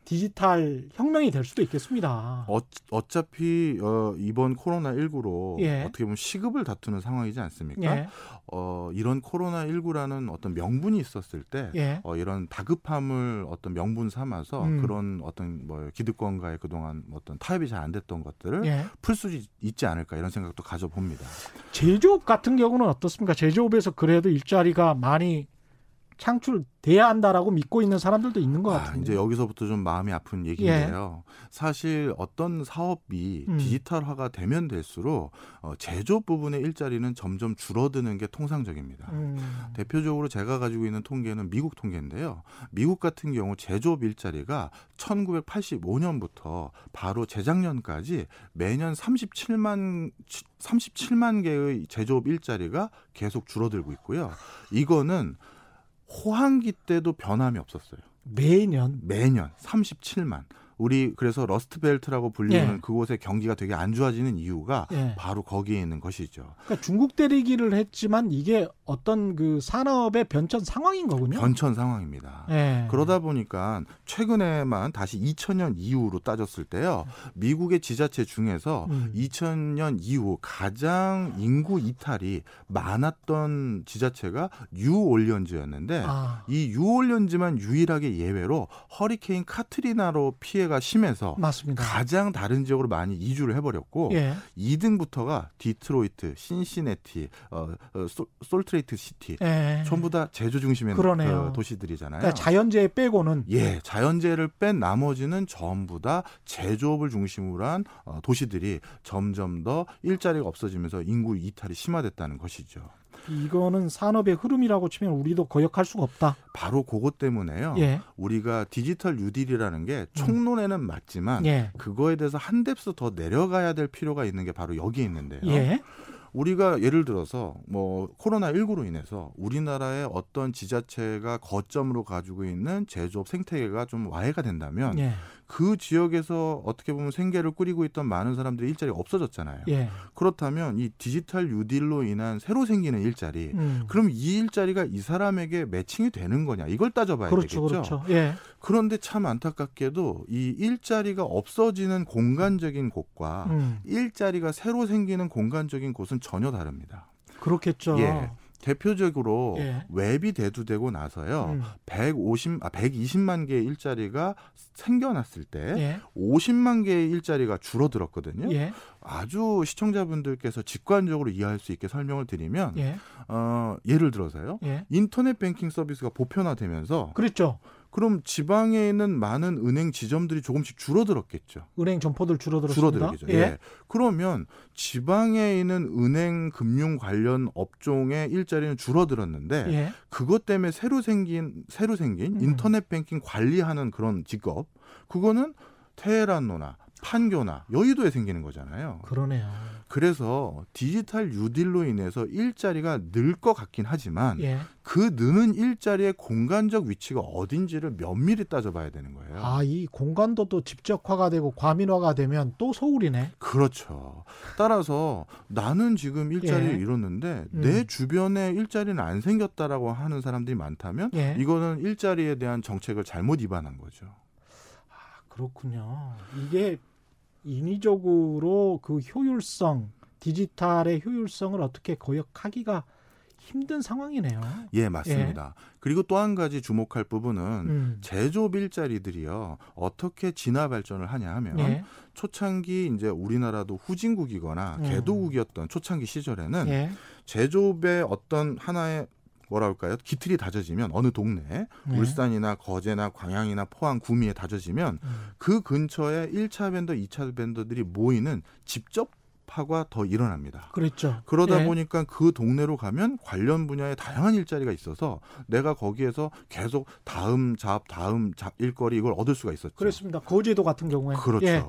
디지털 혁명이 될 수도 있겠습니다. 어, 어차피 어, 이번 코로나 19로 예. 어떻게 보면 시급을 다투는 상황이지 않습니까? 예. 어, 이런 코로나 19라는 어떤 명분이 있었을 때 예. 어, 이런 다급함을 어떤 명분 삼아서 음. 그런 어떤 뭐 기득권과의 그동안 어떤 타협이 잘 안 됐던 것들을 예. 풀수 있지 않을까 이런 생각도 가져봅니다. 제조업 같은 경우는 어떻습니까? 제조업에서 그래도 일자리가 많이 창출돼야 한다라고 믿고 있는 사람들도 있는 것 아, 같은데. 이제 여기서부터 좀 마음이 아픈 얘기인데요. 사실 어떤 사업이 음. 디지털화가 되면 될수록 어, 제조업 부분의 일자리는 점점 줄어드는 게 통상적입니다. 음, 대표적으로 제가 가지고 있는 통계는 미국 통계인데요. 미국 같은 경우 제조업 일자리가 1985년부터 바로 재작년까지 매년 37만 37만 개의 제조업 일자리가 계속 줄어들고 있고요. 이거는 호황기 때도 변함이 없었어요. 매년 매년 37만. 우리 그래서 러스트벨트라고 불리는 예. 그곳의 경기가 되게 안 좋아지는 이유가 예. 바로 거기에 있는 것이죠. 그러니까 중국 때리기를 했지만 이게 어떤 그 산업의 변천 상황인 거군요. 변천 상황입니다. 예. 그러다 보니까 최근에만 다시 2000년 이후로 따졌을 때요. 미국의 지자체 중에서 음. 2000년 이후 가장 인구 이탈이 많았던 지자체가 뉴올리언즈였는데 아, 이 뉴올리언즈만 유일하게 예외로 허리케인 카트리나로 피해가 심해서 맞습니다. 가장 다른 지역으로 많이 이주를 해버렸고 예. 2등부터가 디트로이트, 신시내티, 어, 어, 솔, 솔트레이크 시티 예. 전부 다 제조 중심의. 그 도시들이잖아요. 그러니까 자연재해 빼고는 예, 자연재해를 뺀 나머지는 전부 다 제조업을 중심으로 한 어, 도시들이 점점 더 일자리가 없어지면서 인구 이탈이 심화됐다는 것이죠. 이거는 산업의 흐름이라고 치면 우리도 거역할 수가 없다. 바로 그것 때문에요. 예. 우리가 디지털 뉴딜이라는 게 총론에는 맞지만 예. 그거에 대해서 한 depth 더 내려가야 될 필요가 있는 게 바로 여기에 있는데요. 예. 우리가 예를 들어서 뭐 코로나 19로 인해서 우리나라의 어떤 지자체가 거점으로 가지고 있는 제조업 생태계가 좀 와해가 된다면 예. 그 지역에서 어떻게 보면 생계를 꾸리고 있던 많은 사람들이 일자리가 없어졌잖아요. 예. 그렇다면 이 디지털 뉴딜로 인한 새로 생기는 일자리 음. 그럼 이 일자리가 이 사람에게 매칭이 되는 거냐 이걸 따져봐야 그렇죠, 되겠죠. 그렇죠. 예. 그런데 참 안타깝게도 이 일자리가 없어지는 공간적인 곳과 음. 일자리가 새로 생기는 공간적인 곳은 전혀 다릅니다. 그렇겠죠. 예. 대표적으로 예. 웹이 대두되고 나서요. 음. 150, 아, 120만 개의 일자리가 생겨났을 때 예. 50만 개의 일자리가 줄어들었거든요. 예. 아주 시청자분들께서 직관적으로 이해할 수 있게 설명을 드리면 예. 어, 예를 들어서요. 예. 인터넷 뱅킹 서비스가 보편화되면서 그랬죠. 그럼 지방에 있는 많은 은행 지점들이 조금씩 줄어들었겠죠. 은행 점포들 줄어들었습니다. 줄어들겠죠. 예. 그러면 지방에 있는 은행 금융 관련 업종의 일자리는 줄어들었는데 예. 그것 때문에 새로 생긴 새로 생긴 음. 인터넷 뱅킹 관리하는 그런 직업 그거는 테헤란노나 판교나 여의도에 생기는 거잖아요. 그러네요. 그래서 디지털 뉴딜로 인해서 일자리가 늘 것 같긴 하지만 예. 그 느는 일자리의 공간적 위치가 어딘지를 면밀히 따져봐야 되는 거예요. 아, 이 공간도 또 집적화가 되고 과민화가 되면 또 서울이네. 그렇죠. 따라서 나는 지금 일자리를 예. 잃었는데 음. 내 주변에 일자리는 안 생겼다라고 하는 사람들이 많다면 예. 이거는 일자리에 대한 정책을 잘못 위반한 거죠. 그렇군요. 이게 인위적으로 그 효율성, 디지털의 효율성을 어떻게 거역하기가 힘든 상황이네요. 예, 맞습니다. 그리고 또 한 가지 주목할 부분은 음. 제조업 일자리들이요 어떻게 진화 발전을 하냐 하면 예. 초창기 이제 우리나라도 후진국이거나 음. 개도국이었던 초창기 시절에는 예. 제조업의 어떤 하나의 뭐라 할까요? 기틀이 다져지면 어느 동네 예. 울산이나 거제나 광양이나 포항 구미에 다져지면 음. 그 근처에 1차 벤더, 2차 벤더들이 모이는 집접 화가 더 일어납니다. 그랬죠. 그러다 예. 보니까 그 동네로 가면 관련 분야에 다양한 일자리가 있어서 내가 거기에서 계속 다음 잡, 다음 잡 일거리 이걸 얻을 수가 있었죠. 그렇습니다. 거제도 같은 경우에 그렇죠. 예.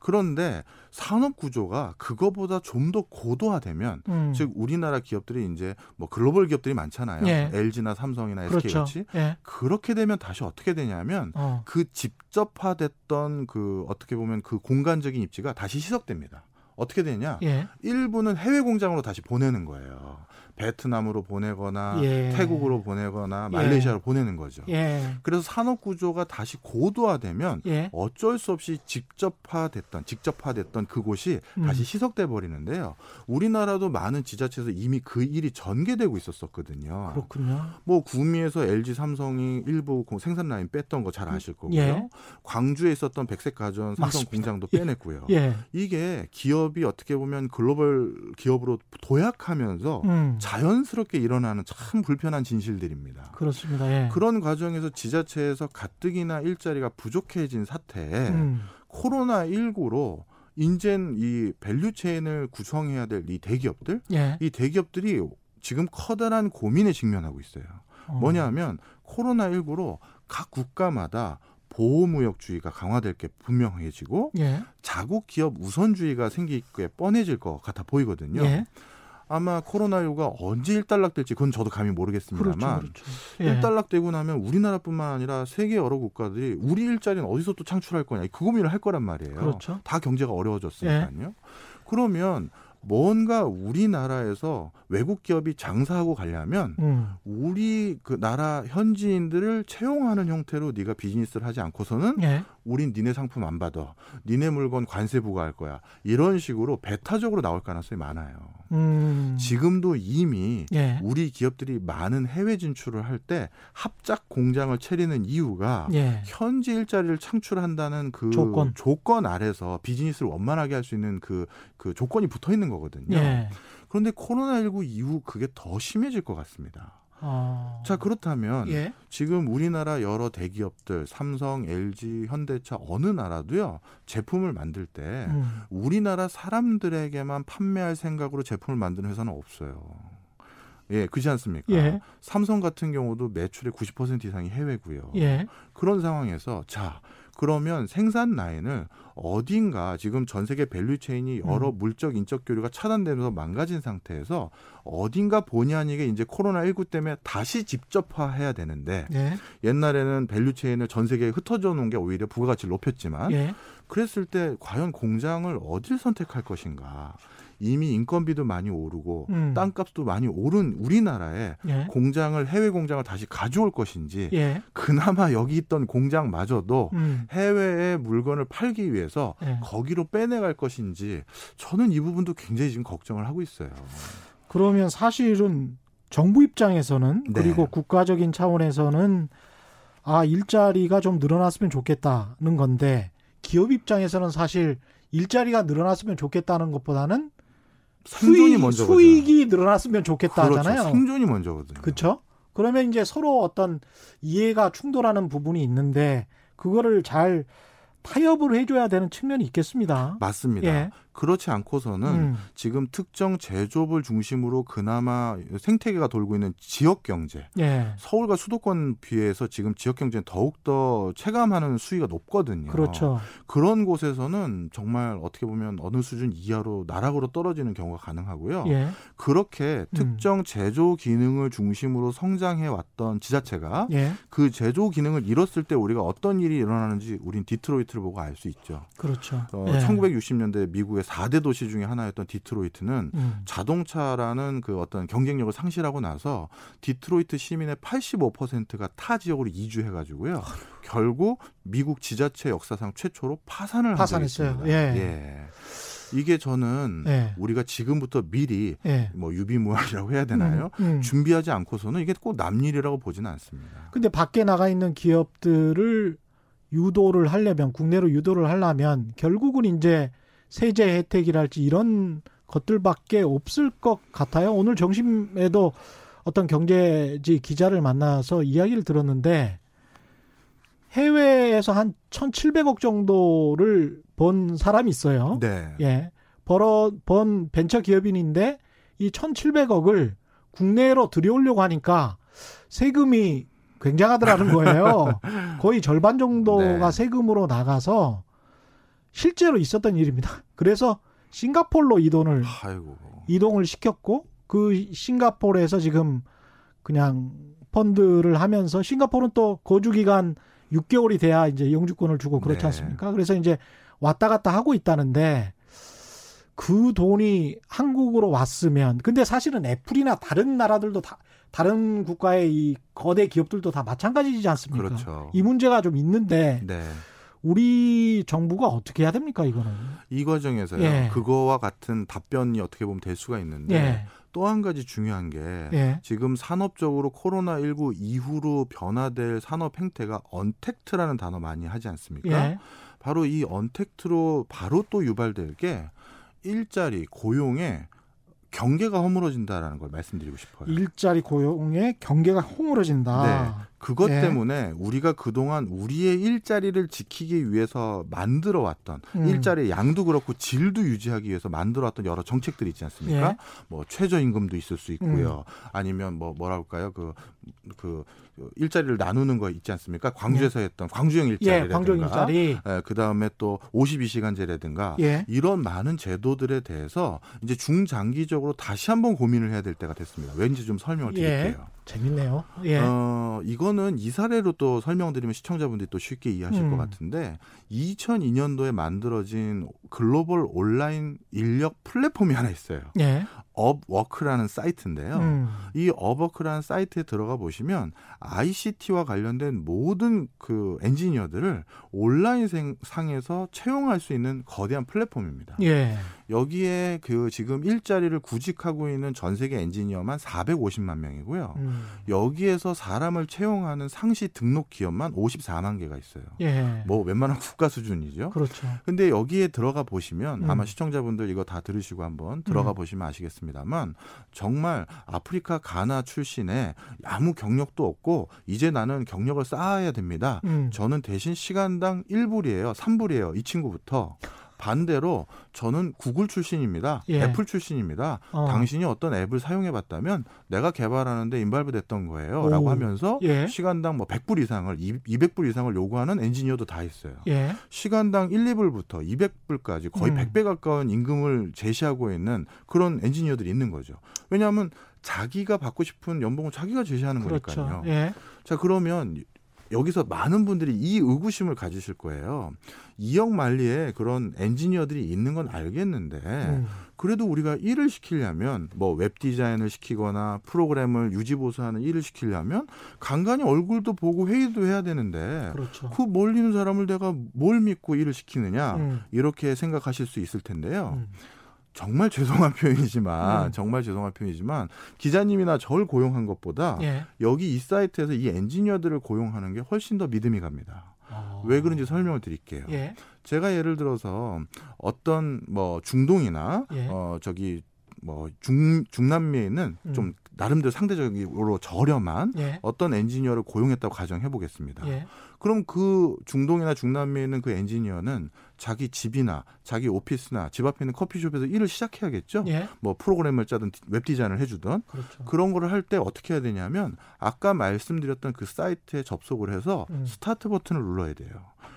그런데 산업 구조가 그거보다 좀 더 고도화되면 음. 즉 우리나라 기업들이 이제 뭐 글로벌 기업들이 많잖아요. 예. LG나 삼성이나 SK 그렇죠. 같이 예. 그렇게 되면 다시 어떻게 되냐면 어. 그 집접화됐던 그 어떻게 보면 그 공간적인 입지가 다시 시석됩니다. 어떻게 되냐? 예. 일부는 해외 공장으로 다시 보내는 거예요. 베트남으로 보내거나 예. 태국으로 보내거나 예. 말레이시아로 보내는 거죠. 예. 그래서 산업 구조가 다시 고도화되면 예. 어쩔 수 없이 직접화됐던 직접화됐던 그곳이 음. 다시 시석돼 버리는데요. 우리나라도 많은 지자체에서 이미 그 일이 전개되고 있었었거든요. 그렇군요. 뭐 구미에서 LG 삼성이 일부 공- 생산 라인 뺐던 거 잘 아실 거고요. 예. 광주에 있었던 백색 가전 삼성 맞습니다. 공장도 예. 빼냈고요. 예. 이게 기업이 어떻게 보면 글로벌 기업으로 도약하면서 음. 자연스럽게 일어나는 참 불편한 진실들입니다. 그렇습니다. 예. 그런 과정에서 지자체에서 가뜩이나 일자리가 부족해진 사태에 음. 코로나 19로 인젠 이 value chain을 구성해야 될 이 대기업들, 예. 이 대기업들이 지금 커다란 고민에 직면하고 있어요. 어. 뭐냐하면 코로나 19로 각 국가마다 보호무역주의가 강화될 게 분명해지고 예. 자국 기업 우선주의가 생길 게 뻔해질 것 같아 보이거든요. 예. 아마 코로나19가 언제 일단락될지 그건 저도 감히 그렇죠. 모르겠습니다만 그렇죠. 예. 일단락되고 나면 우리나라뿐만 아니라 세계 여러 국가들이 우리 일자리는 어디서 또 창출할 거냐 그 고민을 할 거란 말이에요. 그렇죠. 다 경제가 어려워졌으니까요. 그러면 뭔가 우리나라에서 외국 기업이 장사하고 가려면 음. 우리 그 나라 현지인들을 채용하는 형태로 네가 비즈니스를 하지 않고서는 예. 우린 니네 상품 안 받아. 니네 물건 관세 부과할 거야. 이런 식으로 배타적으로 나올 가능성이 많아요. 음. 지금도 이미 예. 우리 기업들이 많은 해외 진출을 할 때 합작 공장을 차리는 이유가 예. 현지 일자리를 창출한다는 그 조건. 아래서 비즈니스를 원만하게 할 수 있는 그, 그 조건이 붙어 있는 거거든요. 예. 그런데 코로나19 이후 그게 더 심해질 것 같습니다. 어. 자, 그렇다면 예. 지금 우리나라 여러 대기업들, 삼성, LG, 현대차 어느 나라도요, 제품을 만들 때 음. 우리나라 사람들에게만 판매할 생각으로 제품을 만드는 회사는 없어요. 예, 그렇지 않습니까? 예. 삼성 같은 경우도 매출의 90% 이상이 해외고요. 예. 그런 상황에서 자, 그러면 생산 라인을 어딘가 지금 전 세계 value chain이 여러 음. 물적 인적 교류가 차단되면서 망가진 상태에서 어딘가 본의 아니게 이제 코로나 19 때문에 다시 집적화해야 되는데 예. 옛날에는 value chain을 전 세계에 흩어져 놓은 게 오히려 부가가치를 높였지만 예. 그랬을 때 과연 공장을 어딜 선택할 것인가? 이미 인건비도 많이 오르고 음. 땅값도 많이 오른 우리나라에 예. 공장을 해외 공장을 다시 가져올 것인지 예. 그나마 여기 있던 공장마저도 음. 해외에 물건을 팔기 위해서 예. 거기로 빼내갈 것인지 저는 이 부분도 굉장히 지금 걱정을 하고 있어요. 그러면 사실은 정부 입장에서는 네. 그리고 국가적인 차원에서는 아 일자리가 좀 늘어났으면 좋겠다는 건데 기업 입장에서는 사실 일자리가 늘어났으면 좋겠다는 것보다는 생존이 수익, 먼저 수익이 늘어났으면 좋겠다 그렇죠. 하잖아요. 생존이 먼저거든요. 그렇죠? 그러면 이제 서로 어떤 이해가 충돌하는 부분이 있는데 그거를 잘 타협을 해줘야 되는 측면이 있겠습니다. 맞습니다. 예. 그렇지 않고서는 음, 지금 특정 제조업을 중심으로 그나마 생태계가 돌고 있는 지역 경제, 예. 서울과 수도권 비해서 지금 지역 경제는 더욱 더 체감하는 수위가 높거든요. 그렇죠. 그런 곳에서는 정말 어떻게 보면 어느 수준 이하로 나락으로 떨어지는 경우가 가능하고요. 예. 그렇게 음. 특정 제조 기능을 중심으로 성장해 왔던 지자체가 예. 그 제조 기능을 잃었을 때 우리가 어떤 일이 일어나는지 우린 디트로이트를 보고 알 수 있죠. 그렇죠. 어, 예. 1960년대 미국의 4대 도시 중에 하나였던 디트로이트는 음. 자동차라는 그 어떤 경쟁력을 상실하고 나서 디트로이트 시민의 85%가 타 지역으로 이주해 가지고요. 결국 미국 지자체 역사상 최초로 파산을 파산했어요. 있습니다. 예. 이게 저는 예. 우리가 지금부터 미리 예. 뭐 유비무환이라고 해야 되나요? 음, 음. 준비하지 않고서는 이게 꼭 남일이라고 보지는 않습니다. 근데 밖에 나가 있는 기업들을 유도를 하려면 국내로 유도를 하려면 결국은 이제 세제 혜택이랄지 이런 것들밖에 없을 것 같아요. 오늘 점심에도 어떤 경제지 기자를 만나서 이야기를 들었는데 해외에서 한 1,700억 정도를 번 사람이 있어요. 네. 예. 벌어 번 벤처 기업인인데 이 1,700억을 국내로 들여오려고 하니까 세금이 굉장하더라는 거예요. 거의 절반 정도가 네. 세금으로 나가서 실제로 있었던 일입니다. 그래서 싱가폴로 이동을 아이고. 이동을 시켰고 그 싱가폴에서 지금 그냥 펀드를 하면서 싱가폴은 또 거주 기간 6개월이 돼야 이제 영주권을 주고 그렇지 네. 않습니까? 그래서 이제 왔다 갔다 하고 있다는데 그 돈이 한국으로 왔으면 근데 사실은 애플이나 다른 나라들도 다 다른 국가의 이 거대 기업들도 다 마찬가지지 않습니까? 그렇죠. 이 문제가 좀 있는데 네. 우리 정부가 어떻게 해야 됩니까 이거는? 이 과정에서요. 예. 그거와 같은 답변이 어떻게 보면 될 수가 있는데 예, 또한 가지 중요한 게 예, 지금 산업적으로 코로나 19 이후로 변화될 산업 행태가 언택트라는 단어 많이 하지 않습니까? 예, 바로 이 언택트로 바로 또 유발될 게 일자리, 고용에 경계가 허물어진다라는 걸 말씀드리고 싶어요. 일자리 고용의 경계가 허물어진다. 그것 예. 때문에 우리가 그동안 우리의 일자리를 지키기 위해서 만들어 왔던 음. 일자리의 양도 그렇고 질도 유지하기 위해서 만들어 왔던 여러 정책들이 있지 않습니까? 예. 뭐 최저임금도 있을 수 있고요. 아니면 뭐 뭐라 할까요? 그그 일자리를 나누는 거 있지 않습니까? 광주에서 했던 광주형 예, 일자리라든가 광종 일자리. 예, 그다음에 또 52시간제라든가 예. 이런 많은 제도들에 대해서 이제 중장기적으로 다시 한번 고민을 해야 될 때가 됐습니다. 왠지 좀 설명을 예. 드릴게요. 재밌네요. 예. 어, 이거는 이 사례로 또 설명드리면 시청자분들이 또 쉽게 이해하실 음. 것 같은데 2002년도에 만들어진 글로벌 온라인 인력 플랫폼이 하나 있어요. 예. Upwork라는 사이트인데요. 음. 이 Upwork라는 사이트에 들어가 보시면 ICT와 관련된 모든 그 엔지니어들을 온라인 생- 상에서 채용할 수 있는 거대한 플랫폼입니다. 예. 여기에 그 지금 일자리를 구직하고 있는 전 세계 엔지니어만 450만 명이고요. 음. 여기에서 사람을 채용하는 상시 등록 기업만 54만 개가 있어요. 예. 뭐 웬만한 국가 수준이죠. 그렇죠. 근데 여기에 들어가 보시면 음. 아마 시청자분들 이거 다 들으시고 한번 들어가 음. 보시면 아시겠습니다만 정말 아프리카 가나 출신의 아무 경력도 없고 이제 나는 경력을 쌓아야 됩니다. 음. 저는 대신 시간당 1불이에요. 3불이에요. 이 친구부터. 반대로 저는 구글 출신입니다. 예. 애플 출신입니다. 어. 당신이 어떤 앱을 사용해 봤다면 내가 개발하는데 인발부 됐던 거예요. 오. 라고 하면서 예. 시간당 뭐 100불 이상을 200불 이상을 요구하는 엔지니어도 다 있어요. 예. 시간당 1, 2불부터 200불까지 거의 음. 100배 가까운 임금을 제시하고 있는 그런 엔지니어들이 있는 거죠. 왜냐하면 자기가 받고 싶은 연봉을 자기가 제시하는 그렇죠. 거니까요. 예. 자 그러면 여기서 많은 분들이 이 의구심을 가지실 거예요. 2억 만리에 그런 엔지니어들이 있는 건 알겠는데 음. 그래도 우리가 일을 시키려면 뭐 웹 디자인을 시키거나 프로그램을 유지 보수하는 일을 시키려면 간간히 얼굴도 보고 회의도 해야 되는데 그렇죠. 그 몰리는 사람을 내가 뭘 믿고 일을 시키느냐 음. 이렇게 생각하실 수 있을 텐데요. 음. 정말 죄송한 표현이지만 음. 정말 죄송한 표현이지만 기자님이나 절 고용한 것보다 예. 여기 이 사이트에서 이 엔지니어들을 고용하는 게 훨씬 더 믿음이 갑니다. 어. 왜 그런지 설명을 드릴게요. 예. 제가 예를 들어서 어떤 뭐 중동이나 예. 어 저기 뭐 중 중남미에 있는 음. 좀 나름대로 상대적으로 저렴한 예. 어떤 엔지니어를 고용했다고 가정해 보겠습니다. 예. 그럼 그 중동이나 중남미에 있는 그 엔지니어는 자기 집이나 자기 오피스나 집 앞에 있는 커피숍에서 일을 시작해야겠죠. 예. 뭐 프로그램을 짜든 웹 디자인을 해주던 그렇죠. 그런 거를 할 때 어떻게 해야 되냐면 아까 말씀드렸던 그 사이트에 접속을 해서 음. 스타트 버튼을 눌러야 돼요.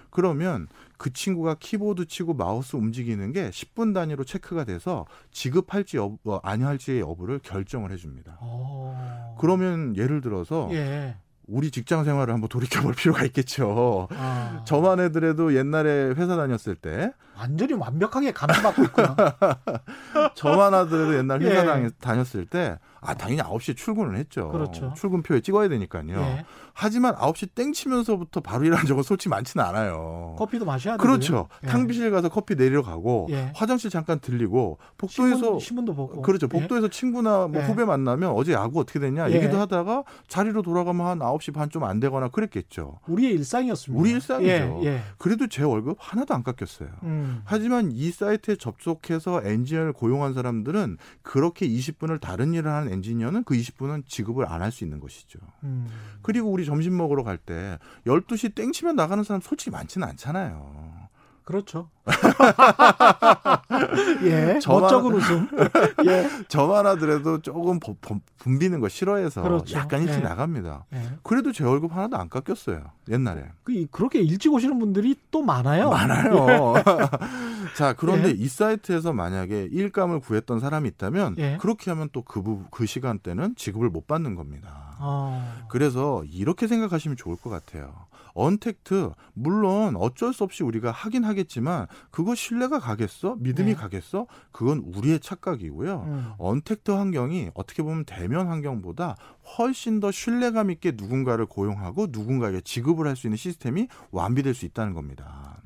그러면 그 친구가 키보드 치고 마우스 움직이는 게 10분 단위로 체크가 돼서 지급할지 여부, 어, 아니할지의 여부를 결정을 해줍니다. 어. 그러면 예를 들어서 예. 우리 직장 생활을 한번 돌이켜볼 필요가 있겠죠. 아. 저만 하더라도 옛날에 회사 다녔을 때 완전히 완벽하게 감시받고 있구나. 저만 하더라도 옛날 회사 예. 다녔- 다녔을 때, 아, 당연히 9시에 출근을 했죠. 그렇죠. 출근표에 찍어야 되니까요. 예. 하지만 9시 땡 치면서부터 바로 일하는 적은 솔직히 많지는 않아요. 커피도 마셔야 되고. 그렇죠. 예. 탕비실 가서 커피 내리러 가고, 예. 화장실 잠깐 들리고, 복도에서, 신문, 신문도 보고. 그렇죠. 예. 복도에서 친구나 뭐 예. 후배 만나면 어제 야구 어떻게 됐냐 예. 얘기도 하다가 자리로 돌아가면 한 9시 반 좀 안 되거나 그랬겠죠. 우리의 일상이었습니다. 우리 일상이죠. 예. 예. 그래도 제 월급 하나도 안 깎였어요. 음. 하지만 이 사이트에 접속해서 엔지니어를 고용한 사람들은 그렇게 20분을 다른 일을 하는 엔지니어는 그 20분은 지급을 안 할 수 있는 것이죠. 음. 그리고 우리 점심 먹으러 갈 때 12시 땡치면 나가는 사람 솔직히 많지는 않잖아요. 그렇죠. 예. 저만- 멋쩍은 웃음. 예. 저만 하더라도 조금 버- 버- 붐비는 거 싫어해서 그렇죠. 약간 일찍 예. 나갑니다. 예. 그래도 제 월급 하나도 안 깎였어요. 옛날에. 그 그렇게 일찍 오시는 분들이 또 많아요. 많아요. 자, 그런데 예. 이 사이트에서 만약에 일감을 구했던 사람이 있다면 예. 그렇게 하면 또 그 그 시간대는 지급을 못 받는 겁니다. 어. 그래서 이렇게 생각하시면 좋을 것 같아요. 언택트 물론 어쩔 수 없이 우리가 하긴 하겠지만 그거 신뢰가 가겠어? 믿음이 네. 가겠어? 그건 우리의 착각이고요. 음. 언택트 환경이 어떻게 보면 대면 환경보다 훨씬 더 신뢰감 있게 누군가를 고용하고 누군가에게 지급을 할 수 있는 시스템이 완비될 수 있다는 겁니다.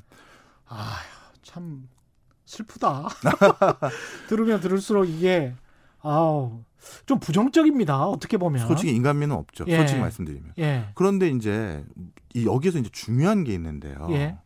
아, 참 슬프다. 들으면 들을수록 이게 아우 좀 부정적입니다. 어떻게 보면. 솔직히 인간미는 없죠. 예. 솔직히 말씀드리면. 예. 그런데 이제 이 여기서 이제 중요한 게 있는데요. 예.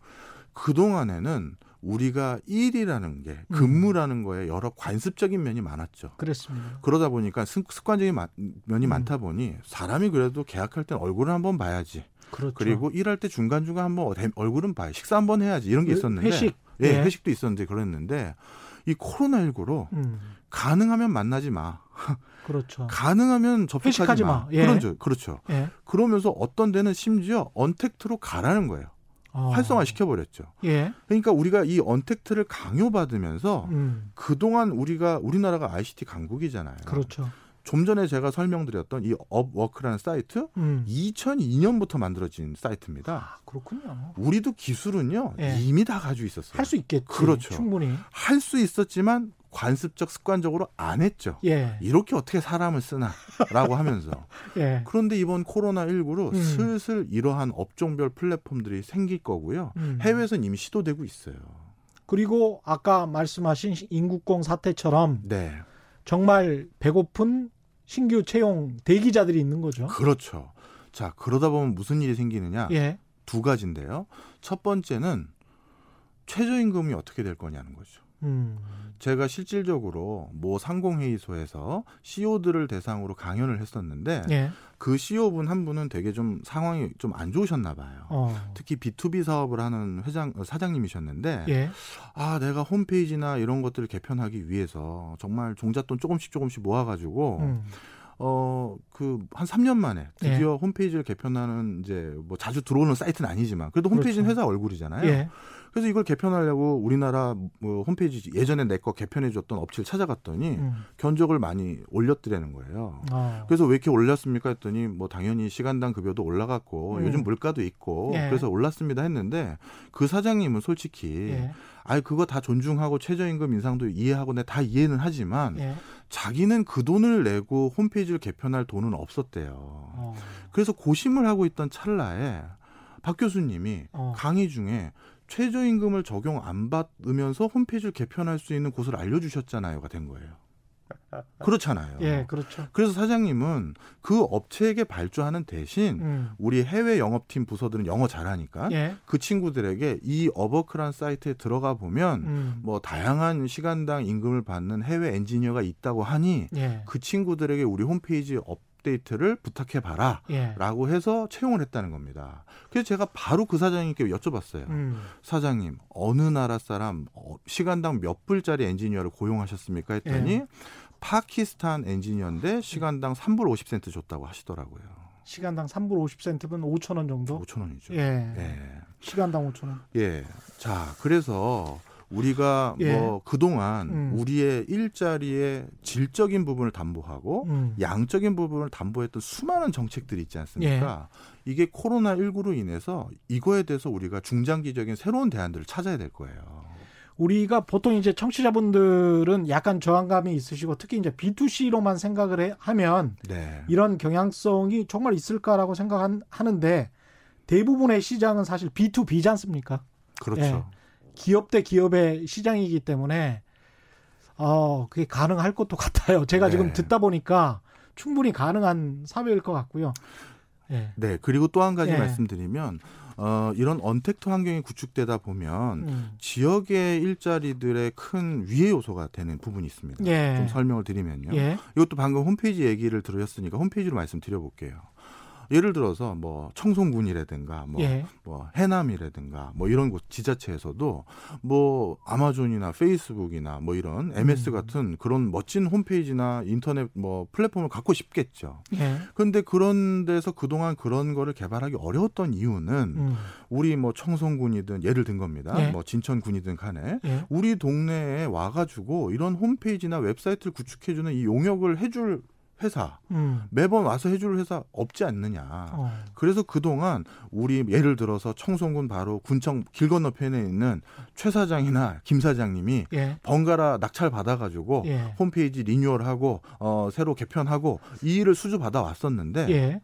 그 동안에는 우리가 일이라는 게 음. 근무라는 거에 여러 관습적인 면이 많았죠. 그랬습니다. 그러다 보니까 습- 습관적인 마- 면이 음. 많다 보니 사람이 그래도 계약할 땐 얼굴을 한번 봐야지. 그렇죠. 그리고 일할 때 중간 중간 한번 대- 얼굴은 봐야 식사 한번 해야지 이런 게 있었는데 회식. 예, 예. 회식도 있었는데 그랬는데 이 코로나 19로 음. 가능하면 만나지 마. 그렇죠. 가능하면 접촉하지 마. 마. 예. 그렇죠. 그렇죠. 예. 그러면서 어떤 데는 심지어 언택트로 가라는 거예요. 어. 활성화 시켜버렸죠. 예. 그러니까 우리가 이 언택트를 강요받으면서 음. 그동안 우리가 우리나라가 ICT 강국이잖아요. 그렇죠. 좀 전에 제가 설명드렸던 이 업워크라는 사이트 음. 2002년부터 만들어진 사이트입니다. 아, 그렇군요. 우리도 기술은요 예. 이미 다 가지고 있었어요. 할 수 있겠지. 그렇죠. 충분히. 할 수 있었지만 관습적 습관적으로 안 했죠. 예. 이렇게 어떻게 사람을 쓰나라고 하면서 예. 그런데 이번 코로나 19로 음. 슬슬 이러한 업종별 플랫폼들이 생길 거고요. 음. 해외에서는 이미 시도되고 있어요. 그리고 아까 말씀하신 인국공 사태처럼 네, 정말 배고픈 신규 채용 대기자들이 있는 거죠. 그렇죠. 자 그러다 보면 무슨 일이 생기느냐? 예. 두 가지인데요. 첫 번째는 최저임금이 어떻게 될 거냐는 거죠. 음. 제가 실질적으로 모 상공회의소에서 CEO들을 대상으로 강연을 했었는데 예. 그 CEO분 한 분은 되게 좀 상황이 좀 안 좋으셨나 봐요. 어. 특히 B2B 사업을 하는 회장 어, 사장님이셨는데 예. 아 내가 홈페이지나 이런 것들을 개편하기 위해서 정말 종잣돈 조금씩 조금씩 모아 가지고 음. 어 그 한 3년 만에 드디어 홈페이지를 개편하는 이제 뭐 자주 들어오는 사이트는 아니지만 그래도 홈페이지는 그렇죠. 회사 얼굴이잖아요. 예. 그래서 이걸 개편하려고 우리나라 뭐 홈페이지 예전에 내 거 개편해줬던 업체를 찾아갔더니 음. 견적을 많이 올렸더라는 거예요. 어. 그래서 왜 이렇게 올렸습니까 했더니 뭐 당연히 시간당 급여도 올라갔고 음. 요즘 물가도 있고 예. 그래서 올랐습니다 했는데 그 사장님은 솔직히 예. 아이 그거 다 존중하고 최저임금 인상도 이해하고 내 다 이해는 하지만 예. 자기는 그 돈을 내고 홈페이지를 개편할 돈은 없었대요. 어. 그래서 고심을 하고 있던 찰나에 박 교수님이 어. 강의 중에 최저임금을 적용 안 받으면서 홈페이지를 개편할 수 있는 곳을 알려주셨잖아요가 된 거예요. 그렇잖아요. 예, 그렇죠. 그래서 사장님은 그 업체에게 발주하는 대신 음. 우리 해외 영업팀 부서들은 영어 잘하니까 예. 그 친구들에게 이 Upwork란 사이트에 들어가 보면 음. 뭐 다양한 시간당 임금을 받는 해외 엔지니어가 있다고 하니 예. 그 친구들에게 우리 홈페이지 업데이트를 부탁해 봐라. 예. 라고 해서 채용을 했다는 겁니다. 그래서 제가 바로 그 사장님께 여쭤봤어요. 음. 사장님, 어느 나라 사람 어, 시간당 몇 불짜리 엔지니어를 고용하셨습니까? 했더니 예. 파키스탄 엔지니어인데 시간당 3불 50센트 줬다고 하시더라고요. 시간당 3불 50센트면 5천 원 정도? 5천 원이죠. 예. 예. 시간당 5천 원. 예. 자, 그래서 우리가 예. 뭐 그동안 음. 우리의 일자리의 질적인 부분을 담보하고 음. 양적인 부분을 담보했던 수많은 정책들이 있지 않습니까? 예. 이게 코로나 19로 인해서 이거에 대해서 우리가 중장기적인 새로운 대안들을 찾아야 될 거예요. 우리가 보통 이제 청취자분들은 약간 저항감이 있으시고 특히 이제 B2C로만 생각을 해- 하면 네. 이런 경향성이 정말 있을까라고 생각하는데 대부분의 시장은 사실 B2B지 않습니까? 그렇죠. 예. 기업 대 기업의 시장이기 때문에 어 그게 가능할 것도 같아요. 제가 네. 지금 듣다 보니까 충분히 가능한 사회일 것 같고요. 예. 네. 그리고 또 한 가지 예. 말씀드리면 어, 이런 언택트 환경이 구축되다 보면 음. 지역의 일자리들의 큰 위해 요소가 되는 부분이 있습니다. 예. 좀 설명을 드리면요. 예. 이것도 방금 홈페이지 얘기를 들으셨으니까 홈페이지로 말씀드려볼게요. 예를 들어서 뭐 청송군이라든가 뭐, 예. 뭐 해남이라든가 뭐 이런 곳 지자체에서도 뭐 아마존이나 페이스북이나 뭐 이런 MS 음. 같은 그런 멋진 홈페이지나 인터넷 뭐 플랫폼을 갖고 싶겠죠. 예. 그런데 그런 데서 그동안 그런 거를 개발하기 어려웠던 이유는 음. 우리 뭐 청송군이든 예를 든 겁니다. 예. 뭐 진천군이든 간에 예. 우리 동네에 와가지고 이런 홈페이지나 웹사이트를 구축해주는 이 용역을 해줄 회사 음. 매번 와서 해줄 회사 없지 않느냐. 어. 그래서 그 동안 우리 예를 들어서 청송군 바로 군청 길 건너편에 있는 최 사장이나 김 사장님이 예. 번갈아 낙찰 받아가지고 예. 홈페이지 리뉴얼하고 어, 새로 개편하고 이 일을 수주 받아 왔었는데 예.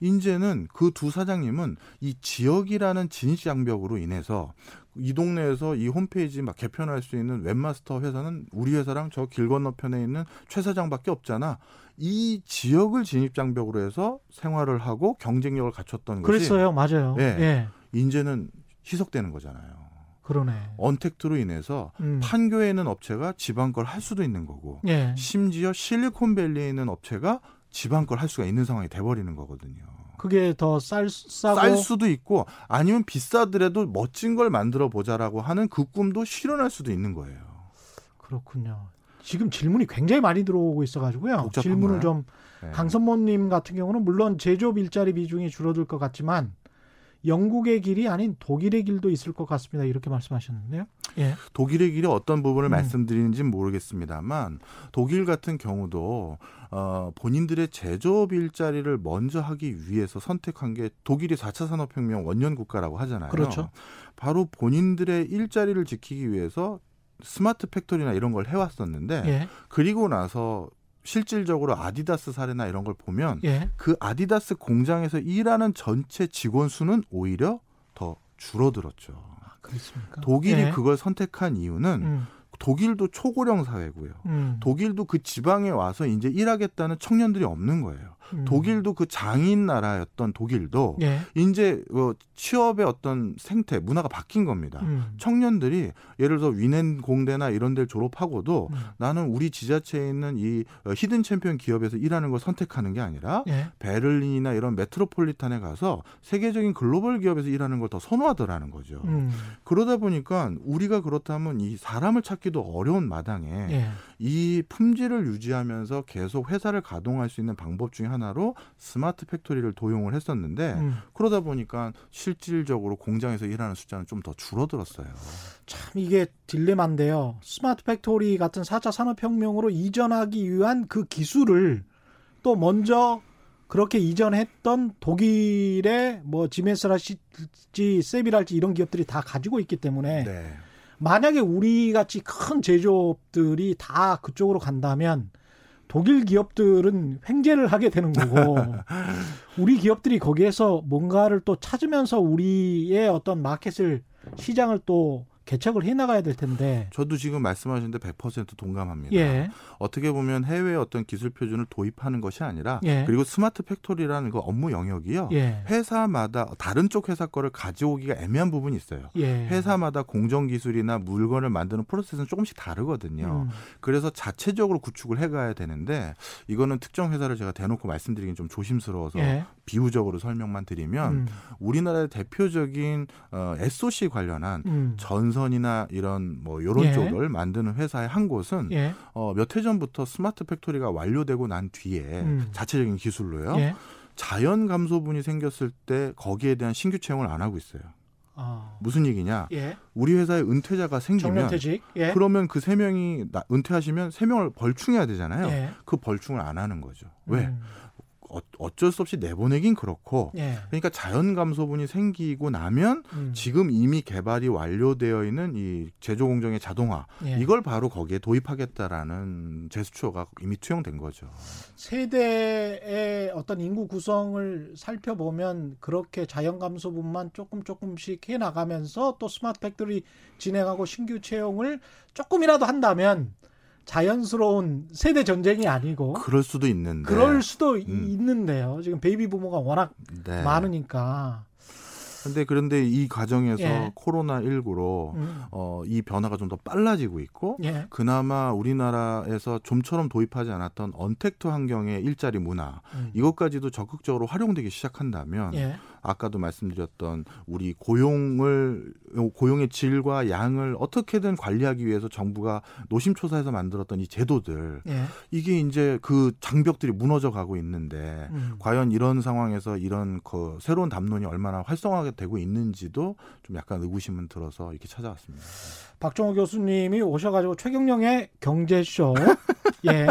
이제는 그 두 사장님은 이 지역이라는 진입 장벽으로 인해서 이 동네에서 이 홈페이지 막 개편할 수 있는 웹마스터 회사는 우리 회사랑 저 길 건너편에 있는 최 사장밖에 없잖아. 이 지역을 진입 장벽으로 해서 생활을 하고 경쟁력을 갖췄던 것이 그랬어요. 맞아요. 예. 예. 이제는 희석되는 거잖아요. 그러네. 언택트로 인해서 음. 판교에 있는 업체가 지방 걸 할 수도 있는 거고 예. 심지어 실리콘밸리에 있는 업체가 지방 걸 할 수가 있는 상황이 돼버리는 거거든요. 그게 더 쌀 싸고 쌀 수도 있고 아니면 비싸더라도 멋진 걸 만들어 보자라고 하는 그 꿈도 실현할 수도 있는 거예요. 그렇군요. 지금 질문이 굉장히 많이 들어오고 있어가지고요. 질문을 좀 네. 강선모님 같은 경우는 물론 제조업 일자리 비중이 줄어들 것 같지만 영국의 길이 아닌 독일의 길도 있을 것 같습니다. 이렇게 말씀하셨는데요. 예. 독일의 길이 어떤 부분을 음. 말씀드리는지는 모르겠습니다만 독일 같은 경우도 어, 본인들의 제조업 일자리를 먼저 하기 위해서 선택한 게 독일이 4차 산업혁명 원년 국가라고 하잖아요. 그렇죠. 바로 본인들의 일자리를 지키기 위해서 smart factory나 이런 걸 해왔었는데 예. 그리고 나서 실질적으로 아디다스 사례나 이런 걸 보면 예. 그 아디다스 공장에서 일하는 전체 직원 수는 오히려 더 줄어들었죠. 그렇습니까? 독일이 예. 그걸 선택한 이유는 음, 독일도 초고령 사회고요. 음, 독일도 그 지방에 와서 이제 일하겠다는 청년들이 없는 거예요. 음. 독일도 그 장인 나라였던 독일도 예. 이제 어, 취업의 어떤 생태 문화가 바뀐 겁니다. 음, 청년들이 예를 들어 뮌헨 공대나 이런 데를 졸업하고도 음. 나는 우리 지자체에 있는 이 어, hidden champion 기업에서 일하는 걸 선택하는 게 아니라 예. 베를린이나 이런 metropolitan에 가서 세계적인 글로벌 기업에서 일하는 걸 더 선호하더라는 거죠. 음, 그러다 보니까 우리가 그렇다면 이 사람을 찾기도 어려운 마당에 예. 이 품질을 유지하면서 계속 회사를 가동할 수 있는 방법 중에 하나로 smart factory를 도입을 했었는데 음. 그러다 보니까 실질적으로 공장에서 일하는 숫자는 좀 더 줄어들었어요. 참 이게 딜레마인데요. smart factory 같은 4차 산업혁명으로 이전하기 위한 그 기술을 또 먼저 그렇게 이전했던 독일의 뭐 지멘스랄지 SAP이랄지 이런 기업들이 다 가지고 있기 때문에 네. 만약에 우리 같이 큰 제조업들이 다 그쪽으로 간다면 독일 기업들은 횡재를 하게 되는 거고 우리 기업들이 거기에서 뭔가를 또 찾으면서 우리의 어떤 마켓을 시장을 또 개척을 해 나가야 될 텐데. 저도 지금 말씀하신데 100% 동감합니다. 예. 어떻게 보면 해외 어떤 기술 표준을 도입하는 것이 아니라 예. 그리고 스마트 팩토리라는 그 업무 영역이요. 예. 회사마다 다른 쪽 회사 거를 가져오기가 애매한 부분이 있어요. 예. 회사마다 공정 기술이나 물건을 만드는 프로세스는 조금씩 다르거든요. 음. 그래서 자체적으로 구축을 해 가야 되는데 이거는 특정 회사를 제가 대놓고 말씀드리긴 좀 조심스러워서 예. 비유적으로 설명만 드리면 음. 우리나라의 대표적인 어, SOC 관련한 음. 전선이나 이런 뭐 이런 예. 쪽을 만드는 회사의 한 곳은 예. 어, 몇 해 전부터 스마트 팩토리가 완료되고 난 뒤에 음. 자체적인 기술로요. 예. 자연 감소분이 생겼을 때 거기에 대한 신규 채용을 안 하고 있어요. 아. 무슨 얘기냐? 예. 우리 회사에 은퇴자가 생기면. 예. 그러면 그 세 명이 나- 은퇴하시면 세 명을 벌충해야 되잖아요. 예. 그 벌충을 안 하는 거죠. 왜? 음. 어, 어쩔 수 없이 내보내긴 그렇고. 예. 그러니까 자연 감소분이 생기고 나면 음. 지금 이미 개발이 완료되어 있는 이 제조 공정의 자동화 예. 이걸 바로 거기에 도입하겠다라는 제스처가 이미 투영된 거죠. 세대의 어떤 인구 구성을 살펴보면 그렇게 자연 감소분만 조금 조금씩 해 나가면서 또 스마트 팩토리 진행하고 신규 채용을 조금이라도 한다면 자연스러운 세대 전쟁이 아니고 그럴 수도 있는데. 그럴 수도 이- 음. 있는데요. 지금 베이비 부머가 워낙 네. 많으니까. 근데 그런데 이 과정에서 예. 코로나 19로 음. 어, 이 변화가 좀 더 빨라지고 있고 예. 그나마 우리나라에서 좀처럼 도입하지 않았던 언택트 환경의 일자리 문화 음. 이것까지도 적극적으로 활용되기 시작한다면 예. 아까도 말씀드렸던 우리 고용을 고용의 질과 양을 어떻게든 관리하기 위해서 정부가 노심초사해서 만들었던 이 제도들 예. 이게 이제 그 장벽들이 무너져 가고 있는데 음. 과연 이런 상황에서 이런 그 새로운 담론이 얼마나 활성화가 되고 있는지도 좀 약간 의구심은 들어서 이렇게 찾아왔습니다. 박정호 교수님이 오셔가지고 최경영의 경제쇼. 예.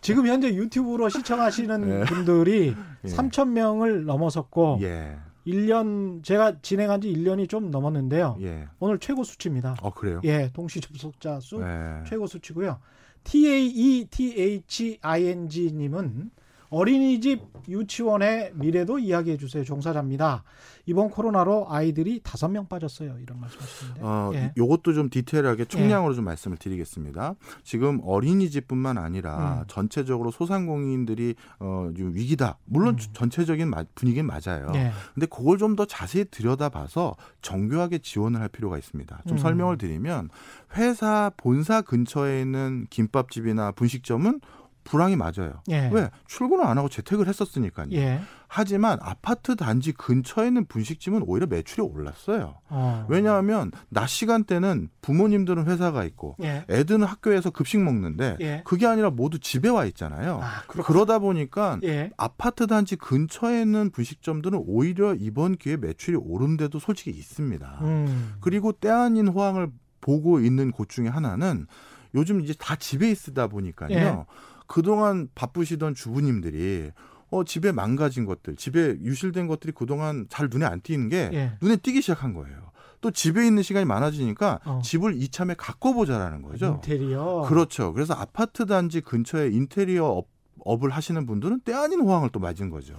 지금 현재 유튜브로 시청하시는 예. 분들이 예. 3천 명을 넘어섰고 예, 1년 제가 진행한 지 1년이 좀 넘었는데요. 예. 오늘 최고 수치입니다. 어 그래요? 예, 동시 접속자 수 예. 최고 수치고요. T A E T H I N G 님은 어린이집 유치원의 미래도 이야기해 주세요. 종사자입니다. 이번 코로나로 아이들이 다섯 명 빠졌어요. 이런 말씀하시는데. 어, 예. 요것도 좀 디테일하게 총량으로 좀 말씀을 드리겠습니다. 지금 어린이집뿐만 아니라 음. 전체적으로 소상공인들이 어, 좀 위기다. 물론 음. 전체적인 마- 분위기는 맞아요. 예. 근데 그걸 좀 더 자세히 들여다봐서 정교하게 지원을 할 필요가 있습니다. 좀 음. 설명을 드리면 회사 본사 근처에 있는 김밥집이나 분식점은 불황이 맞아요. 예. 왜? 출근을 안 하고 재택을 했었으니까요. 예. 하지만 아파트 단지 근처에 있는 분식집은 오히려 매출이 올랐어요. 어. 왜냐하면 낮 시간대는 부모님들은 회사가 있고 예. 애들은 학교에서 급식 먹는데 예. 그게 아니라 모두 집에 와 있잖아요. 아, 그러다 보니까 예. 아파트 단지 근처에 있는 분식점들은 오히려 이번 기회에 매출이 오른 데도 솔직히 있습니다. 음. 그리고 때 아닌 호황을 보고 있는 곳 중에 하나는 요즘 이제 다 집에 있다 보니까요. 예. 그동안 바쁘시던 주부님들이 어, 집에 망가진 것들, 집에 유실된 것들이 그동안 잘 눈에 안 띄는 게 예. 눈에 띄기 시작한 거예요. 또 집에 있는 시간이 많아지니까 어. 집을 이참에 가꿔보자라는 거죠. 인테리어. 그렇죠. 그래서 아파트 단지 근처에 인테리어 업, 업을 하시는 분들은 때 아닌 호황을 또 맞은 거죠.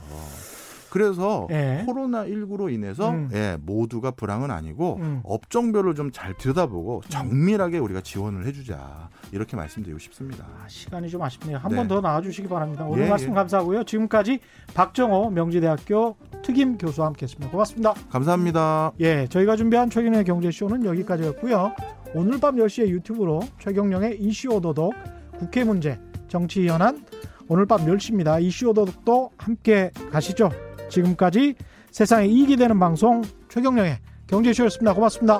그래서 예. 코로나 19로 인해서 음. 예, 모두가 불황은 아니고 음. 업종별로 좀 잘 들여다보고 정밀하게 우리가 지원을 해주자 이렇게 말씀드리고 싶습니다. 아, 시간이 좀 아쉽네요. 한 네. 번더 나와주시기 바랍니다. 오늘 예, 말씀 예. 감사하고요. 지금까지 박정호 명지대학교 특임 교수와 함께했습니다. 고맙습니다. 감사합니다. 예, 저희가 준비한 최경영의 경제쇼는 여기까지였고요. 오늘 밤 10시에 유튜브로 최경영의 이슈 오도독, 국회 문제, 정치 현안, 오늘 밤 10시입니다. 이슈 오도독도 함께 가시죠. 지금까지 세상에 이익이 되는 방송 최경령의 경제쇼였습니다. 고맙습니다.